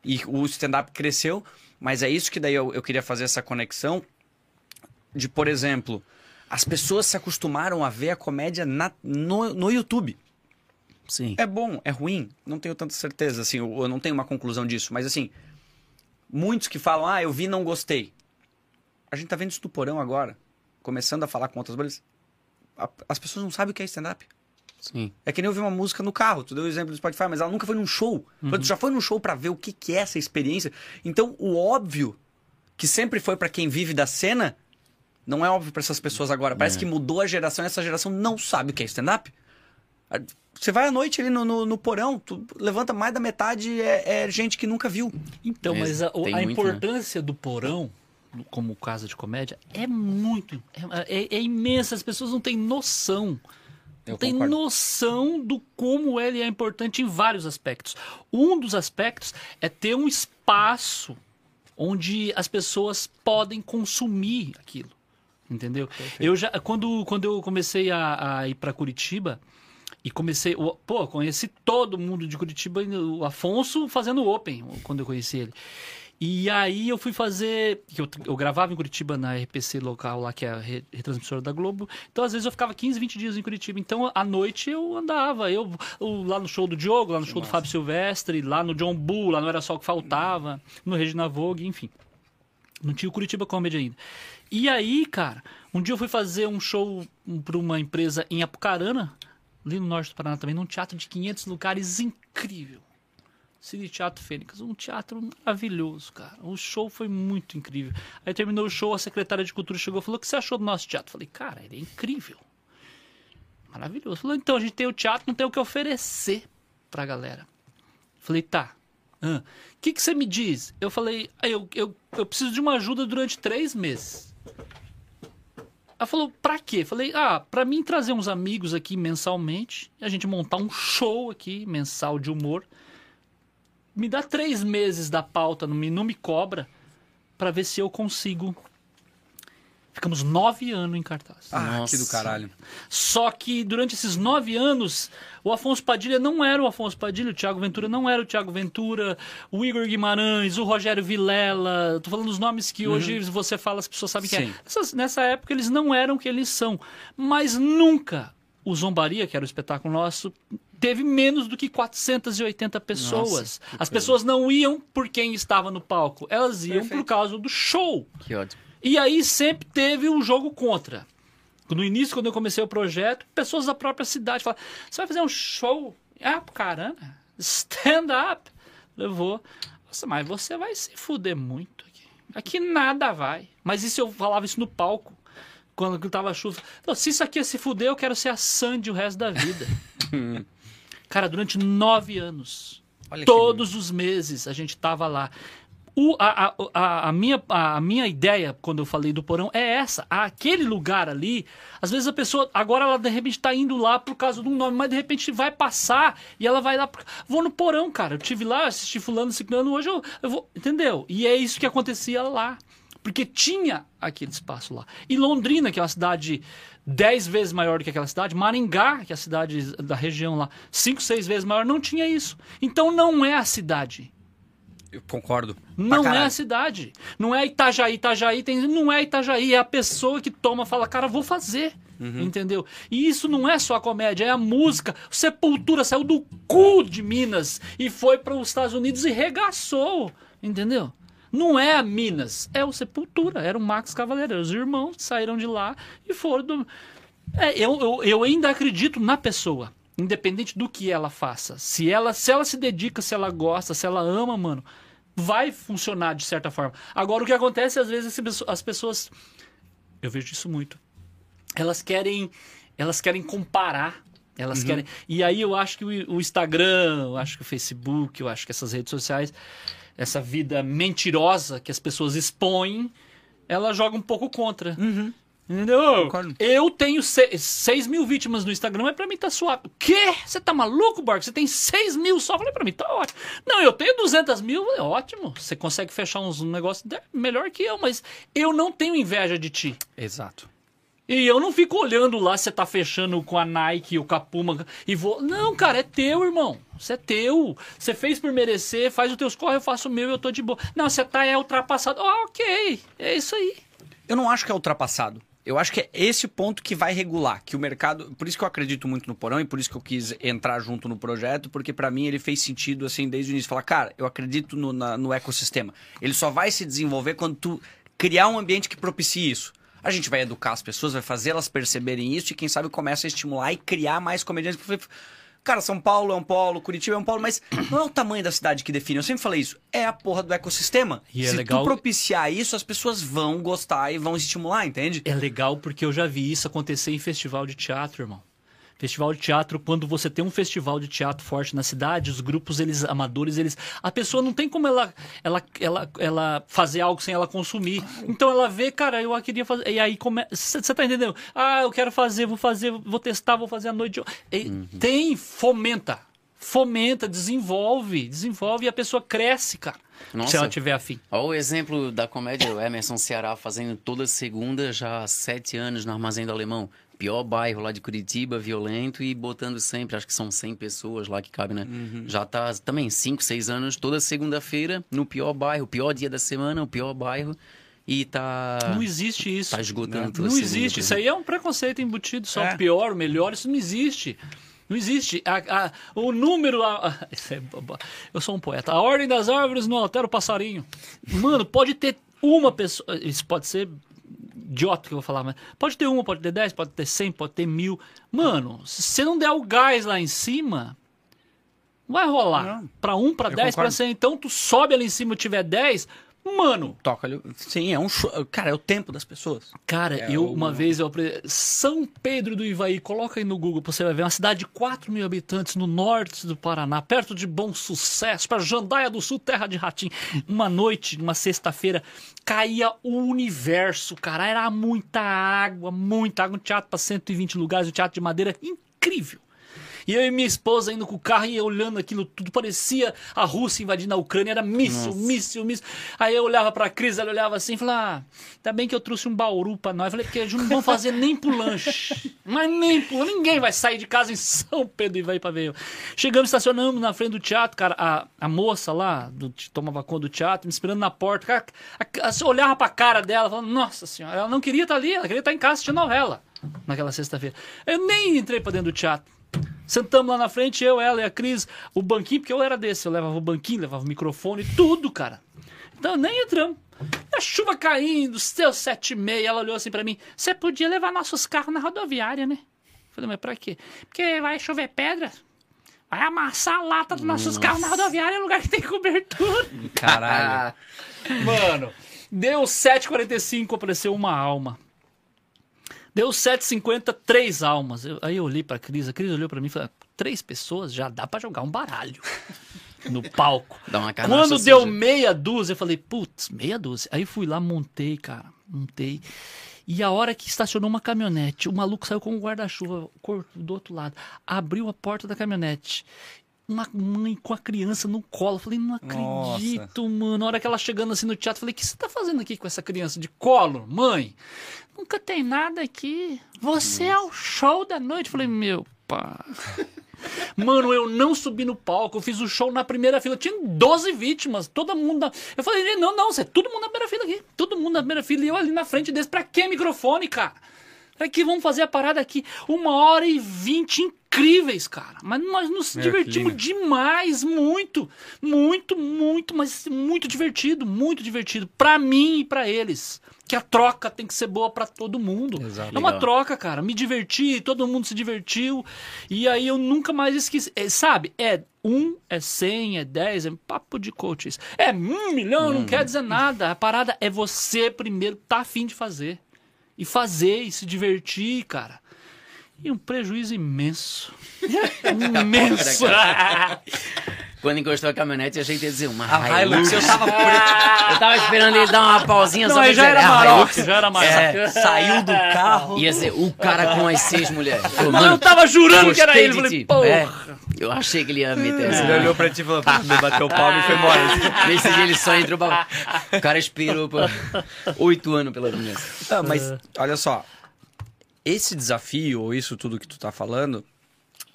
e o stand-up cresceu. Mas é isso que daí eu, eu queria fazer essa conexão de, por exemplo, as pessoas se acostumaram a ver a comédia na- no, no YouTube. Sim. É bom, é ruim? Não tenho tanta certeza, assim, eu, eu não tenho uma conclusão disso. Mas, assim, muitos que falam, ah, eu vi e não gostei. A gente tá vendo isso do porão agora, começando a falar com outras bolhas. As pessoas não sabem o que é stand-up. Sim. É que nem ouvir uma música no carro. Tu deu o exemplo do Spotify, mas ela nunca foi num show. Mas Tu já foi num show pra ver o que, que é essa experiência. Então, o óbvio, que sempre foi pra quem vive da cena, não é óbvio pra essas pessoas agora. Parece É. que mudou a geração e essa geração não sabe o que é stand-up. Ah, Você vai à noite ali no, no, no porão, tu levanta mais da metade é, é gente que nunca viu. Então, Tem- mas a, a muito, né? importância do porão, como casa de comédia, é muito. É, é- é imensa. As pessoas não têm noção. Eu tem concordo. noção do como ele é importante em vários aspectos. Um dos aspectos é ter um espaço onde as pessoas podem consumir aquilo. Entendeu? Eu já quando, quando eu comecei a, a ir para Curitiba e comecei, pô, conheci todo mundo de Curitiba, o Afonso fazendo open quando eu conheci ele. E aí eu fui fazer, que eu, eu gravava em Curitiba na RPC local lá que é a re- retransmissora da Globo. Então às vezes eu ficava 15, 20 dias em Curitiba. Então à noite eu andava, eu, eu lá no show do Diogo, lá no show do Fábio Silvestre, lá no John Bull, lá não era só o que faltava, no Regina Vogue, enfim. Não tinha o Curitiba Comedy ainda. E aí, cara, um dia eu fui fazer um show para uma empresa em Apucarana, ali no norte do Paraná também, num teatro de 500 lugares incrível. Cine Teatro Fênix, um teatro maravilhoso, cara. O show foi muito incrível. Aí terminou o show, a secretária de cultura chegou e falou: O que você achou do nosso teatro? Falei, cara, ele é incrível. Maravilhoso. Falou, então, a gente tem o teatro, não tem o que oferecer pra galera. Falei, tá. O que, que você me diz? Eu falei, "Ah, eu, eu, eu preciso de uma ajuda durante três meses. Ela falou, pra quê? Falei, ah, pra mim trazer uns amigos aqui mensalmente, e a gente montar um show aqui, mensal de humor. Me dá três meses da pauta, não me, não me cobra, pra ver se eu consigo. Ficamos nove anos em cartaz. Ah, Nossa. que do caralho. Só que durante esses nove anos, o Afonso Padilha não era o Afonso Padilha, o Thiago Ventura não era o Thiago Ventura, o Igor Guimarães, o Rogério Vilela. Tô falando os nomes que hoje você fala, as pessoas sabem quem é. Essas- nessa época eles não eram o que eles são. Mas nunca o Zombaria, que era o espetáculo nosso, teve menos do que 480 pessoas. As pessoas não iam por quem estava no palco, elas iam por Perfeito. causa do show. Que ótimo. E aí sempre teve um jogo contra. No início, quando eu comecei o projeto, pessoas da própria cidade falaram: você vai fazer um show? Ah, caramba, stand up. Eu vou. Nossa, mas você vai se fuder muito aqui. Aqui nada vai. Mas isso eu falava isso no palco. Quando tava chuva. Não, se isso aqui é se fuder, eu quero ser a Sandy o resto da vida. [laughs] Cara, durante nove anos. Olha Todos os meses a gente tava lá. O- a, a- a- minha, a, minha ideia, quando eu falei do porão, é essa. Aquele lugar ali, às vezes a pessoa, agora ela de repente tá indo lá por causa de um nome, mas de repente vai passar e ela vai lá. por- Vou no porão, cara. Eu tive lá, assisti fulano, ciclano, hoje eu, eu vou. Entendeu? E é isso que acontecia lá. Porque tinha aquele espaço lá. E Londrina, que é uma cidade dez vezes maior do que aquela cidade, Maringá, que é a cidade da região lá, cinco, seis vezes maior, não tinha isso. Então não é a cidade. Eu concordo. Não é a cidade. Não é Itajaí. Itajaí tem. Não é Itajaí. É a pessoa que toma e fala, cara, vou fazer. Uhum. Entendeu? E isso não é só a comédia, é a música. Sepultura saiu do cu de Minas e foi para os Estados Unidos e regaçou. Entendeu? Não é a Minas, é o Sepultura. Era o Max Cavaleiro. Os irmãos saíram de lá e foram. Do... É, eu, eu, eu ainda acredito na pessoa. Independente do que ela faça. Se ela, se ela se dedica, se ela gosta, se ela ama, mano, vai funcionar de certa forma. Agora, o que acontece, às vezes, as pessoas- as pessoas. Eu vejo isso muito. Elas querem. Elas querem comparar. Elas querem. E aí eu acho que o, o Instagram, eu acho que o Facebook, eu acho que essas redes sociais, essa vida mentirosa que as pessoas expõem, ela joga um pouco contra. Entendeu? Concordo. Eu tenho 6 mil vítimas no Instagram, mas pra mim tá suave. O quê? Você tá maluco, Borg? Você tem 6 mil só? Falei, pra mim tá ótimo. Não, eu tenho 200 mil, é ótimo. Você consegue fechar uns negócios de- melhor que eu, mas eu não tenho inveja de ti. Exato. E eu não fico olhando lá você tá fechando com a Nike ou com a Puma e vou. Não, cara, é teu, irmão. Você é teu. Você fez por merecer, faz os teus corre, eu faço o meu e eu tô de boa. Não, você tá é ultrapassado. Ah, ok. É isso aí. Eu não acho que é ultrapassado. Eu acho que é esse ponto que vai regular, que o mercado, por isso que eu acredito muito no Porão e por isso que eu quis entrar junto no projeto, porque pra mim ele fez sentido assim desde o início, falar, cara, eu acredito no, na- no ecossistema. Ele só vai se desenvolver quando tu criar um ambiente que propicie isso. A gente vai educar as pessoas, vai fazer elas perceberem isso e quem sabe começa a estimular e criar mais comediantes. Cara, São Paulo é um polo, Curitiba é um polo, mas [clears throat] não é o tamanho da cidade que define. Eu sempre falei isso. É a porra do ecossistema. E é Se legal- tu propiciar isso, as pessoas vão gostar e vão estimular, entende? É legal porque eu já vi isso acontecer em festival de teatro, irmão. Festival de teatro, quando você tem um festival de teatro forte na cidade, os grupos eles amadores, eles a pessoa não tem como ela ela ela, ela fazer algo sem ela consumir. Então ela vê, cara, eu queria fazer e aí começa, você tá entendendo? Ah, eu quero fazer, vou fazer, vou testar, vou fazer a noite. E Tem fomenta. Fomenta, desenvolve, desenvolve e a pessoa cresce, cara. Nossa. Se ela tiver afim. Olha o exemplo da comédia, o Emerson Ceará fazendo toda segunda, já há sete anos no Armazém do Alemão. Pior bairro lá de Curitiba, violento e botando sempre, acho que são 100 pessoas lá que cabe, né? Já tá também 5, 6 anos, toda segunda-feira, no pior bairro, pior dia da semana, o pior bairro. E tá. Não existe isso. Tá esgotando Não segunda, existe. por Isso aí é um preconceito embutido. Só É. pior, melhor, isso não existe. Não existe. A- a- o número. a- é boba. eu sou um poeta. A ordem das árvores não altera o passarinho. Mano, pode ter uma pessoa. Isso pode ser idiota que eu vou falar, mas pode ter uma, pode ter dez, pode ter cem, pode ter mil. Mano, se você não der o gás lá em cima, vai rolar. Não. Pra um, pra Eu dez, pra concordo. cem. Então tu sobe ali em cima e tiver dez, mano, Toca ali. Sim, é um show. Cara, é o tempo das pessoas. Cara, É eu o- uma vez eu apre- São Pedro do Ivaí, coloca aí no Google você vai ver uma cidade de 4 mil habitantes no norte do Paraná, perto de Bom Sucesso, para Jandaia do Sul, terra de ratinho. Uma noite, uma sexta-feira, caía o universo, cara. Era muita água, muita água. Um teatro para 120 lugares, um teatro de madeira incrível. E eu e minha esposa indo com o carro e olhando aquilo tudo, parecia a Rússia invadindo a Ucrânia, era míssil, míssil, míssil. Aí eu olhava pra Cris, ela olhava assim e falava: ah, ainda bem que eu trouxe um bauru pra nós. Eu falei, porque eles não vão fazer nem pro lanche. [laughs] Mas nem pro ninguém vai sair de casa em São Pedro e vai pra ver. eu. Chegamos, estacionamos na frente do teatro, cara. A, a moça lá, do, tomava conta do teatro, me esperando na porta. Cara, a- a- você olhava pra cara dela, falando, nossa senhora, ela não queria estar ali, ela queria estar em casa assistindo novela naquela sexta-feira. Eu nem entrei pra dentro do teatro. Sentamos lá na frente, eu, ela e a Cris, o banquinho, porque eu era desse, eu levava o banquinho, levava o microfone, tudo, cara. Então nem entramos. A chuva caindo, seus sete e meia, ela olhou assim pra mim, você podia levar nossos carros na rodoviária, né? Falei, mas pra quê? Porque vai chover pedra, vai amassar a lata dos nossos carros na rodoviária, é lugar que tem cobertura. Caralho. [laughs] Mano, deu 7h45, apareceu uma alma. Deu 7h50, três almas. Eu- aí eu olhei pra Cris, a Cris olhou pra mim e falou: três pessoas já dá pra jogar um baralho [laughs] no palco. Dá uma Quando deu suja. meia dúzia, eu falei, putz, meia dúzia. Aí fui lá, montei, cara, montei. E a hora que estacionou uma caminhonete, o maluco saiu com um guarda-chuva do outro lado, abriu a porta da caminhonete. Uma mãe com a criança no colo. Eu falei, não Nossa. acredito, mano. Na hora que ela chegando assim no teatro, eu falei, o que você tá fazendo aqui com essa criança de colo, mãe? Nunca tem nada aqui. Você é o show da noite. Eu falei, meu pai. [laughs] Mano, eu não subi no palco, eu fiz o show na primeira fila. Tinha 12 vítimas, todo mundo. Na... Eu falei, não, não, você é todo mundo na primeira fila aqui. Todo mundo na primeira fila e eu ali na frente desse. Pra que microfone, cara? Pra que vamos fazer a parada aqui? Uma hora e vinte incríveis, cara. Mas nós nos É, divertimos demais, muito. Muito, muito, mas muito divertido, muito divertido. Pra mim e pra eles. Que a troca tem que ser boa pra todo mundo. Exato. É uma Legal. troca, cara. Me diverti, todo mundo se divertiu. E aí eu nunca mais esqueci. É, sabe? É um, é cem, é dez, é papo de coaches. É um milhão, não quer dizer nada. A parada é você primeiro tá afim de fazer. E fazer e se divertir, cara. E um prejuízo imenso. [laughs] imenso. [laughs] Quando encostou a caminhonete, eu achei que ia dizer uma A Hilux. Hilux, eu tava [laughs] por... Eu tava esperando ele dar uma pausinha Não, só pra já dizer, era "É Hilux." já era Maroc. É, saiu do carro. Ia ser o cara com as seis mulheres. Falou, Mas eu tava jurando que era ele. Falei, porra. É, eu achei que ele ia meter essa. Ele olhou pra ti e falou, me bateu o palmo e foi embora. [laughs] Nesse dia ele só entrou pra... O cara esperou por oito anos pela doença. Ah, mas olha só, esse desafio, ou isso tudo que tu tá falando,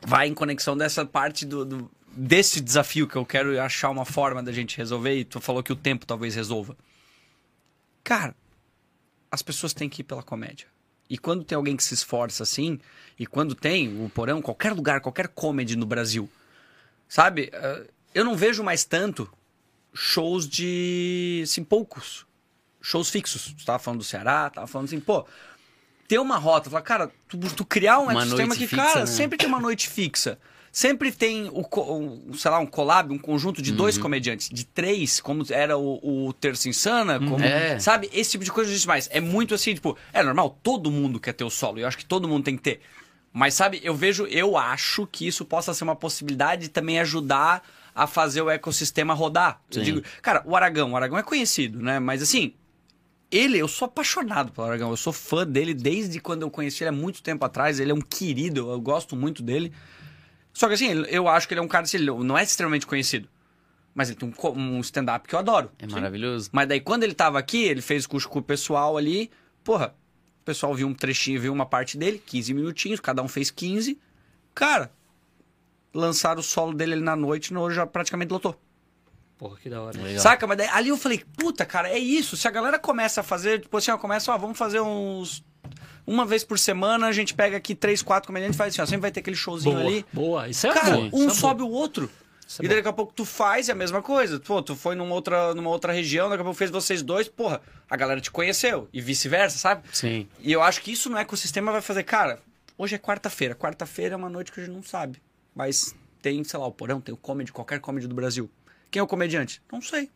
vai em conexão dessa parte do, do- desse desafio que eu quero achar uma forma da gente resolver, e tu falou que o tempo talvez resolva. Cara, as pessoas têm que ir pela comédia. E quando tem alguém que se esforça assim, e quando tem o porão, qualquer lugar, qualquer comedy no Brasil, sabe? eh, Eu não vejo mais tanto shows de, assim, poucos shows fixos. Tu tava falando do Ceará, tava falando assim, pô, ter uma rota, falar, cara, tu, tu criar um Uma ecossistema que, fixa, cara, né? sempre tem uma noite fixa. Sempre tem, o, um, sei lá, um collab, um conjunto de Uhum. dois comediantes, de três, como era o, o Terça Insana, como, É. sabe? Esse tipo de coisa existe mais. É muito assim, tipo, é normal, todo mundo quer ter o solo, e eu acho que todo mundo tem que ter. Mas, sabe, eu vejo, eu acho que isso possa ser uma possibilidade de também ajudar a fazer o ecossistema rodar. Eu Sim. digo, cara, o Aragão, o Aragão é conhecido, né? Mas assim, ele, eu sou apaixonado pelo Aragão. Eu sou fã dele desde quando eu conheci ele há muito tempo atrás. Ele é um querido, eu gosto muito dele. Só que assim, eu acho que ele é um cara, assim, ele não é extremamente conhecido. Mas ele tem um, um stand-up que eu adoro. É maravilhoso. Mas daí, quando ele tava aqui, ele fez curso com o pessoal ali. Porra, o pessoal viu um trechinho, viu uma parte dele, 15 minutinhos, cada um fez 15. Cara, lançaram o solo dele ali na noite, no, já praticamente lotou. Porra, que da hora. Legal. Saca? Mas daí, ali eu falei, puta, cara, é isso. Se a galera começa a fazer, tipo assim, ó, começa, ó, vamos fazer uns. Uma vez por semana, a gente pega aqui três, quatro comediantes e faz assim, ó, sempre vai ter aquele showzinho Boa, ali. boa. Isso é Cara, bom. um isso é sobe bom. o outro. Isso é e daí daqui a pouco tu faz e é a mesma coisa. Pô, tu foi numa outra, numa outra região, daqui a pouco fez vocês dois, porra, a galera te conheceu. E vice-versa, sabe? Sim. E eu acho que isso no ecossistema vai fazer, cara, hoje é quarta-feira. Quarta-feira é uma noite que a gente não sabe. Mas tem, sei lá, o Porão, tem o comedy, qualquer comedy do Brasil. Quem é o comediante? Não sei.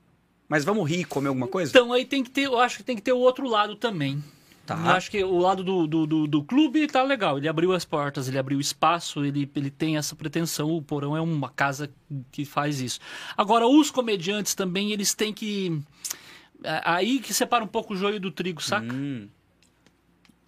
Mas vamos rir e comer alguma coisa? Então aí tem que ter, eu acho que tem que ter o outro lado também. Tá. Eu acho que o lado do, do, do, do clube tá legal. Ele abriu as portas, ele abriu o espaço, ele, ele tem essa pretensão. O Porão é uma casa que faz isso. Agora, os comediantes também, eles têm que. é Aí que separa um pouco o joio do trigo, saca? Hum,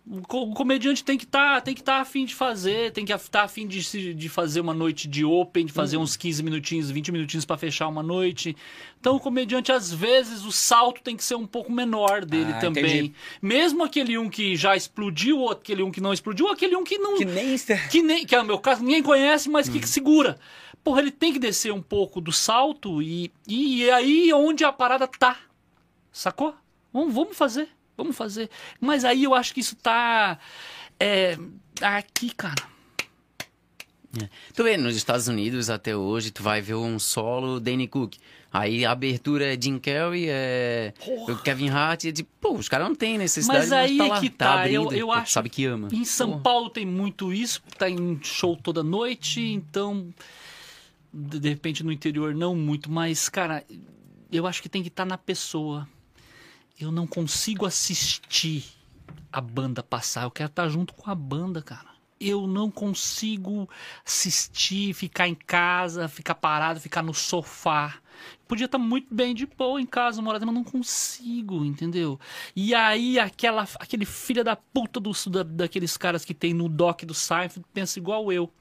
O, co- o comediante tem que estar tem que tá afim de fazer, tem que estar afim de, de fazer uma noite de open, de fazer uns 15 minutinhos, 20 minutinhos pra fechar uma noite. Então o comediante, às vezes, o salto tem que ser um pouco menor dele Ah, também. entendi. Mesmo aquele um que já explodiu, ou aquele um que não explodiu, ou aquele um que não. que nem. Que, nem, que é o meu caso, ninguém conhece, mas Hum. que segura. Porra, ele tem que descer um pouco do salto e, e é aí onde a parada tá. Sacou? Vamos, vamos fazer, vamos fazer. Mas aí eu acho que isso tá. É, aqui, cara. Tu vê, nos Estados Unidos até hoje, tu vai ver um solo Danny Cook. Aí a abertura é Jim Carrey, é Porra. Kevin Hart, é de, pô, os caras não têm necessidade, Mas aí tá é lá, que tá tá, abrindo, eu- eu acho sabe que ama. Em São Porra. Paulo tem muito isso, tá em show toda noite, então. De de repente no interior não muito, mas, cara, eu acho que tem que estar na pessoa. Eu não consigo assistir a banda passar, eu quero estar junto com a banda, cara. Eu não consigo assistir, ficar em casa, ficar parado, ficar no sofá. Podia estar muito bem de boa em casa, morada, mas não consigo, entendeu? E aí aquela, aquele filho da puta dos, da- daqueles caras que tem no doc do Seinfeld pensa igual eu.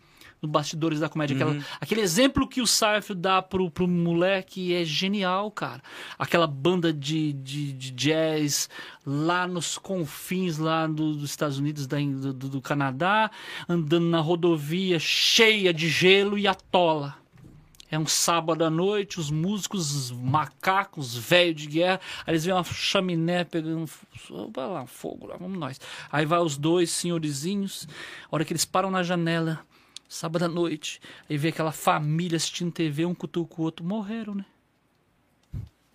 No Bastidores da Comédia. Aquela- aquele exemplo que o Seinfeld dá pro, pro moleque é genial, cara. Aquela banda de, de, de jazz lá nos confins lá do- dos Estados Unidos, da, do, do- Canadá, andando na rodovia cheia de gelo e atola. É um sábado à noite, os músicos, os macacos, velho de guerra, aí eles veem uma chaminé pegando. Vai lá, fogo lá, vamos nós. Aí vai os dois senhorizinhos, a hora que eles param na janela, sábado à noite, aí vê aquela família assistindo TV, um cutuca o outro, morreram, né?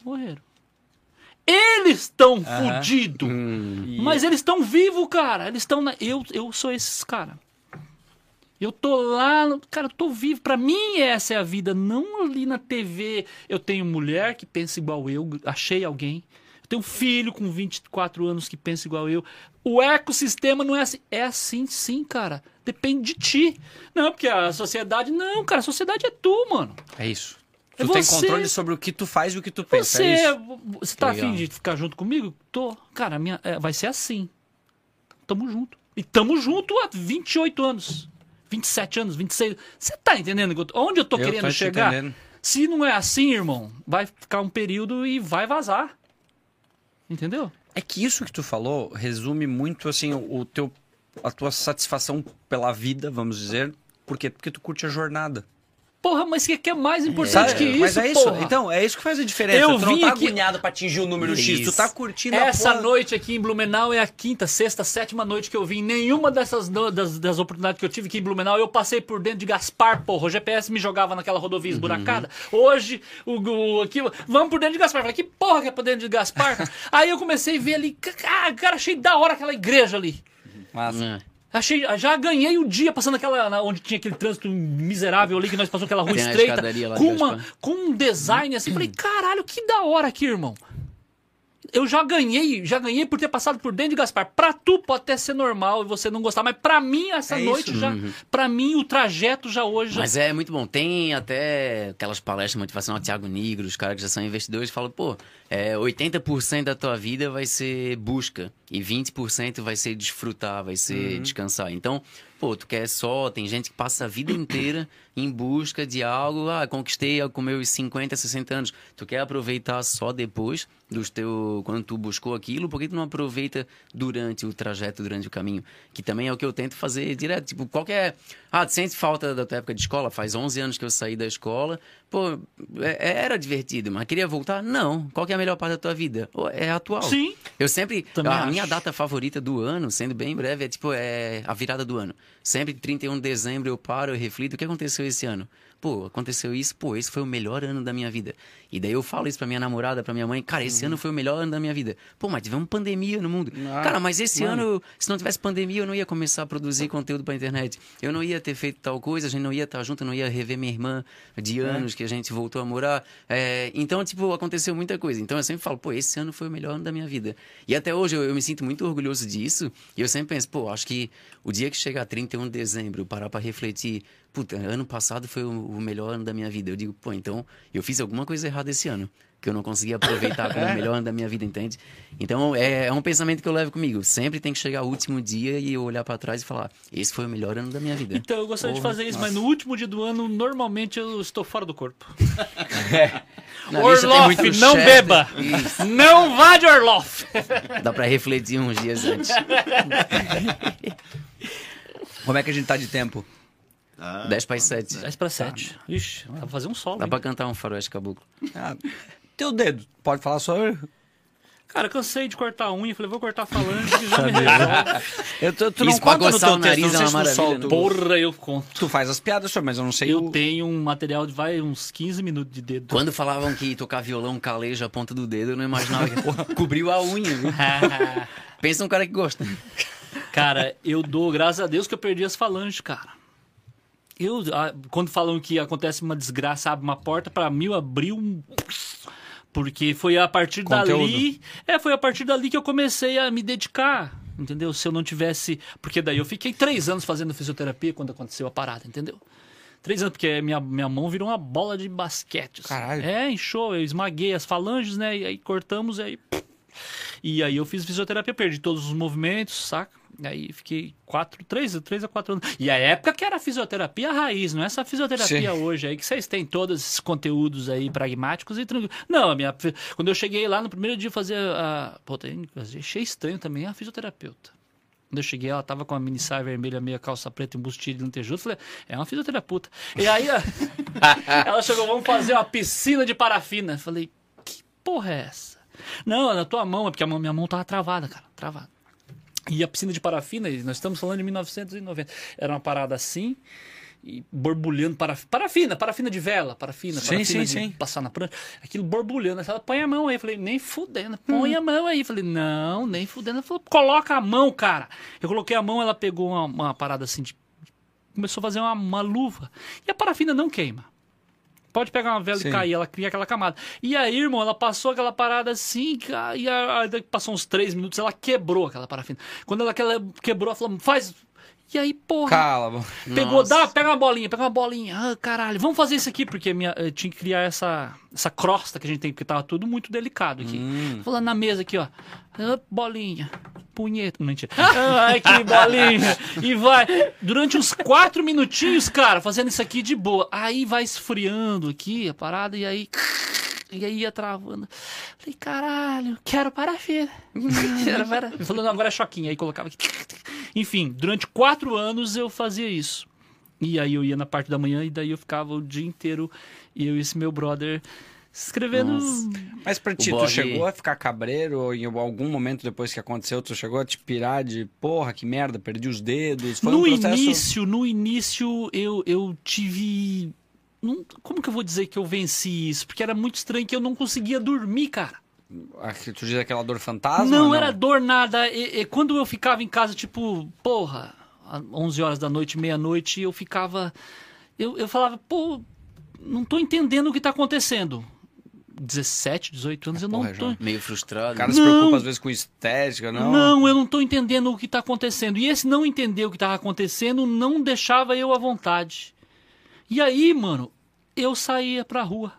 Morreram. Eles estão fudidos! Mas eles estão vivos, cara. Eles estão na. Eu, eu sou esses cara. Eu tô lá, cara, eu tô vivo. Pra mim essa é a vida, não ali na TV. Eu tenho mulher que pensa igual eu, achei alguém. Eu tenho filho com 24 anos que pensa igual eu. O ecossistema não é assim. É assim sim, cara. Depende de ti. Não, porque a sociedade. Não, cara, a sociedade é tu, mano. É isso. Tu você, tem controle sobre o que tu faz e o que tu pensa. Você, é você tá Legal. afim de ficar junto comigo? Tô. Cara, minha, é, vai ser assim. Tamo junto. E tamo junto há 28 anos. 27 anos, 26. Você tá entendendo? Onde eu tô Eu querendo tô chegar? entendendo. Se não é assim, irmão, vai ficar um período e vai vazar. Entendeu? É que isso que tu falou resume muito assim o o teu a tua satisfação pela vida, vamos dizer, por quê? Porque tu curte a jornada. Porra, mas o que que é mais importante Sabe? que isso, Mas é isso. porra? Então, é isso que faz a diferença. Eu tu não vim tá aqui- agoniado pra atingir o número X, tu Isso. tá curtindo a Essa porra. noite aqui em Blumenau é a quinta, sexta, sétima noite que eu vim. Nenhuma dessas das, das oportunidades que eu tive aqui em Blumenau, eu passei por dentro de Gaspar, porra. O GPS me jogava naquela rodovia esburacada. Hoje, o, o aqui, vamos por dentro de Gaspar. Eu Falei, que porra que é por dentro de Gaspar? [laughs] Aí eu comecei a ver ali, ah, cara, achei da hora aquela igreja ali. Massa. É. Achei, já ganhei o dia passando aquela. na- onde tinha aquele trânsito miserável ali, que nós passamos aquela rua Tem estreita. Com, uma, com um design assim. Falei, caralho, que da hora aqui, irmão. Eu já ganhei, já ganhei por ter passado por dentro de Gaspar. Pra tu pode até ser normal e você não gostar, mas pra mim, essa É noite isso. já. Pra mim, o trajeto já hoje. Já... Mas é muito bom. Tem até aquelas palestras motivacional, Thiago Negro, os caras que já são investidores, falam, pô, é, 80% da tua vida vai ser busca e 20% vai ser desfrutar, vai ser descansar. Então, pô, tu quer só, tem gente que passa a vida inteira em busca de algo, ah, conquistei com meus 50, 60 anos. Tu quer aproveitar só depois dos teu quando tu buscou aquilo, por que tu não aproveita durante o trajeto, durante o caminho? Que também é o que eu tento fazer direto. Tipo, qualquer. Ah, tu sente falta da tua época de escola? Faz 11 anos que eu saí da escola. Pô, é- era divertido, mas queria voltar? Não. Qual que é a melhor parte da tua vida? É a atual. Sim. Eu sempre. Também a acho. minha data favorita do ano, sendo bem breve, é tipo é a virada do ano. Sempre 31 de dezembro eu paro, eu reflito o que aconteceu esse ano. Pô, aconteceu isso, pô, esse foi o melhor ano da minha vida. E daí eu falo isso pra minha namorada, pra minha mãe, cara, esse ano foi o melhor ano da minha vida. Pô, mas tivemos pandemia no mundo. Ah, cara, mas esse mano. ano, se não tivesse pandemia, eu não ia começar a produzir conteúdo pra internet. Eu não ia ter feito tal coisa, a gente não ia estar junto, eu não ia rever minha irmã de anos que a gente voltou a morar. É, então, tipo, aconteceu muita coisa. Então eu sempre falo, pô, esse ano foi o melhor ano da minha vida. E até hoje eu, eu me sinto muito orgulhoso disso. E eu sempre penso, pô, acho que o dia que chegar 31 de dezembro, parar pra refletir, puta, ano passado foi o, melhor ano da minha vida. Eu digo, pô, então eu fiz alguma coisa errada esse ano. Que eu não consegui aproveitar como [laughs] o melhor ano da minha vida, entende? Então é, é um pensamento que eu levo comigo. Sempre tem que chegar o último dia e eu olhar pra trás e falar: esse foi o melhor ano da minha vida. Então, eu gostaria de Porra, fazer isso, mas no último dia do ano, normalmente eu estou fora do corpo. [laughs] Tem Orloff, não beba! Isso. Não vá de Orloff! Dá pra refletir uns dias antes. [laughs] Como é que a gente tá de tempo? 10 para 7. 10 para 7. Ixi, dá pra fazer um solo. Dá hein? pra cantar um faroeste caboclo. Ah, teu dedo, pode falar só? Cara, cansei de cortar a unha, falei, vou cortar falando que já me resolve. [laughs] Eu, tu, tu não Isso conta no teu o texto, nariz não é sei uma se tu maravilha, solta. né? Porra, eu conto. Tu faz as piadas, senhor, mas eu não sei Eu o... tenho um material de vai uns 15 minutos de dedo. Quando falavam que tocar violão caleja a ponta do dedo, eu não imaginava que porra, [laughs] cobriu a unha. Viu? [laughs] Pensa um cara que gosta. Cara, eu dou graças a Deus que eu perdi as falanges, cara. Eu, ah, quando falam que acontece uma desgraça, abre uma porta, pra mim eu abri um. Porque foi a partir Conteúdo. dali. É, foi a partir dali que eu comecei a me dedicar. Entendeu? Se eu não tivesse. Porque daí eu fiquei três anos fazendo fisioterapia quando aconteceu a parada, entendeu? Três anos, porque minha, minha mão virou uma bola de basquete. assim. Caralho. É, inchou, eu esmaguei as falanges, né? E aí cortamos, e aí. E aí eu fiz fisioterapia, perdi todos os movimentos, saca? E aí fiquei quatro, três, três a quatro anos. E a época que era fisioterapia raiz, não é essa fisioterapia hoje aí, que vocês têm todos esses conteúdos aí pragmáticos e tranquilos. Não, a minha, quando eu cheguei lá no primeiro dia fazer a. Pô, achei estranho também a fisioterapeuta. Quando eu cheguei, ela tava com uma mini saia vermelha, meia calça preta e um bustilho de lantejudo. Falei, é uma fisioterapeuta. E aí, [laughs] ela chegou, vamos fazer uma piscina de parafina. Falei, que porra é essa? Não, é na tua mão, é porque a minha mão tava travada, cara, travada. E a piscina de parafina, e nós estamos falando de 1990, era uma parada assim, e borbulhando parafina, parafina, parafina de vela, parafina, Sim, parafina sim, de sim. passar na prancha, aquilo borbulhando. Ela põe a mão aí. Eu falei, nem fudendo, põe a mão aí. Eu falei, não, nem fudendo. Ela falou, coloca a mão, cara. Eu coloquei a mão, ela pegou uma, uma parada assim, de, começou a fazer uma, uma luva. E a parafina não queima. Pode pegar uma vela Sim. e cair, ela cria aquela camada. E aí, irmão, ela passou aquela parada assim, e a- passou uns três minutos, ela quebrou aquela parafina. Quando ela, que ela quebrou, ela falou, faz. E aí, porra. Cala. Pegou, Nossa. dá, pega uma bolinha, pega uma bolinha. Ah, caralho, vamos fazer isso aqui, porque minha, eu tinha que criar essa, essa crosta que a gente tem, porque tava tudo muito delicado aqui. Falando na mesa aqui, ó. Ah, bolinha. Punheta. Mentira. Ai, que bolinha. E vai. Durante uns quatro minutinhos, cara, fazendo isso aqui de boa. Aí vai esfriando aqui a parada, e aí. E aí ia travando. Falei, caralho, quero parafina. [laughs] quero parafina. Falando, agora é choquinho. Aí colocava aqui. Enfim, durante quatro anos eu fazia isso. E aí eu ia na parte da manhã e daí eu ficava o dia inteiro, e eu e esse meu brother escrevendo. Mas pra ti, O tu blog- chegou a ficar cabreiro ou em algum momento depois que aconteceu, tu chegou a te pirar de porra, que merda, perdi os dedos? Foi no um processo... início, no início eu, eu tive. não- como que eu vou dizer que eu venci isso? Porque era muito estranho que eu não conseguia dormir, cara. Ah, que Tu diz aquela dor fantasma? não, era dor nada. E, e quando eu ficava em casa, tipo, porra, às 11 horas da noite, meia-noite, eu ficava. Eu, eu falava, pô, não tô entendendo o que tá acontecendo. 17, 18 anos, eu não porra, tô. já. Meio frustrado. O cara né? se Não. preocupa às vezes com estética, não? Não, eu não tô entendendo o que tá acontecendo. E esse não entender o que tava acontecendo não deixava eu à vontade. E aí, mano, eu saía pra rua.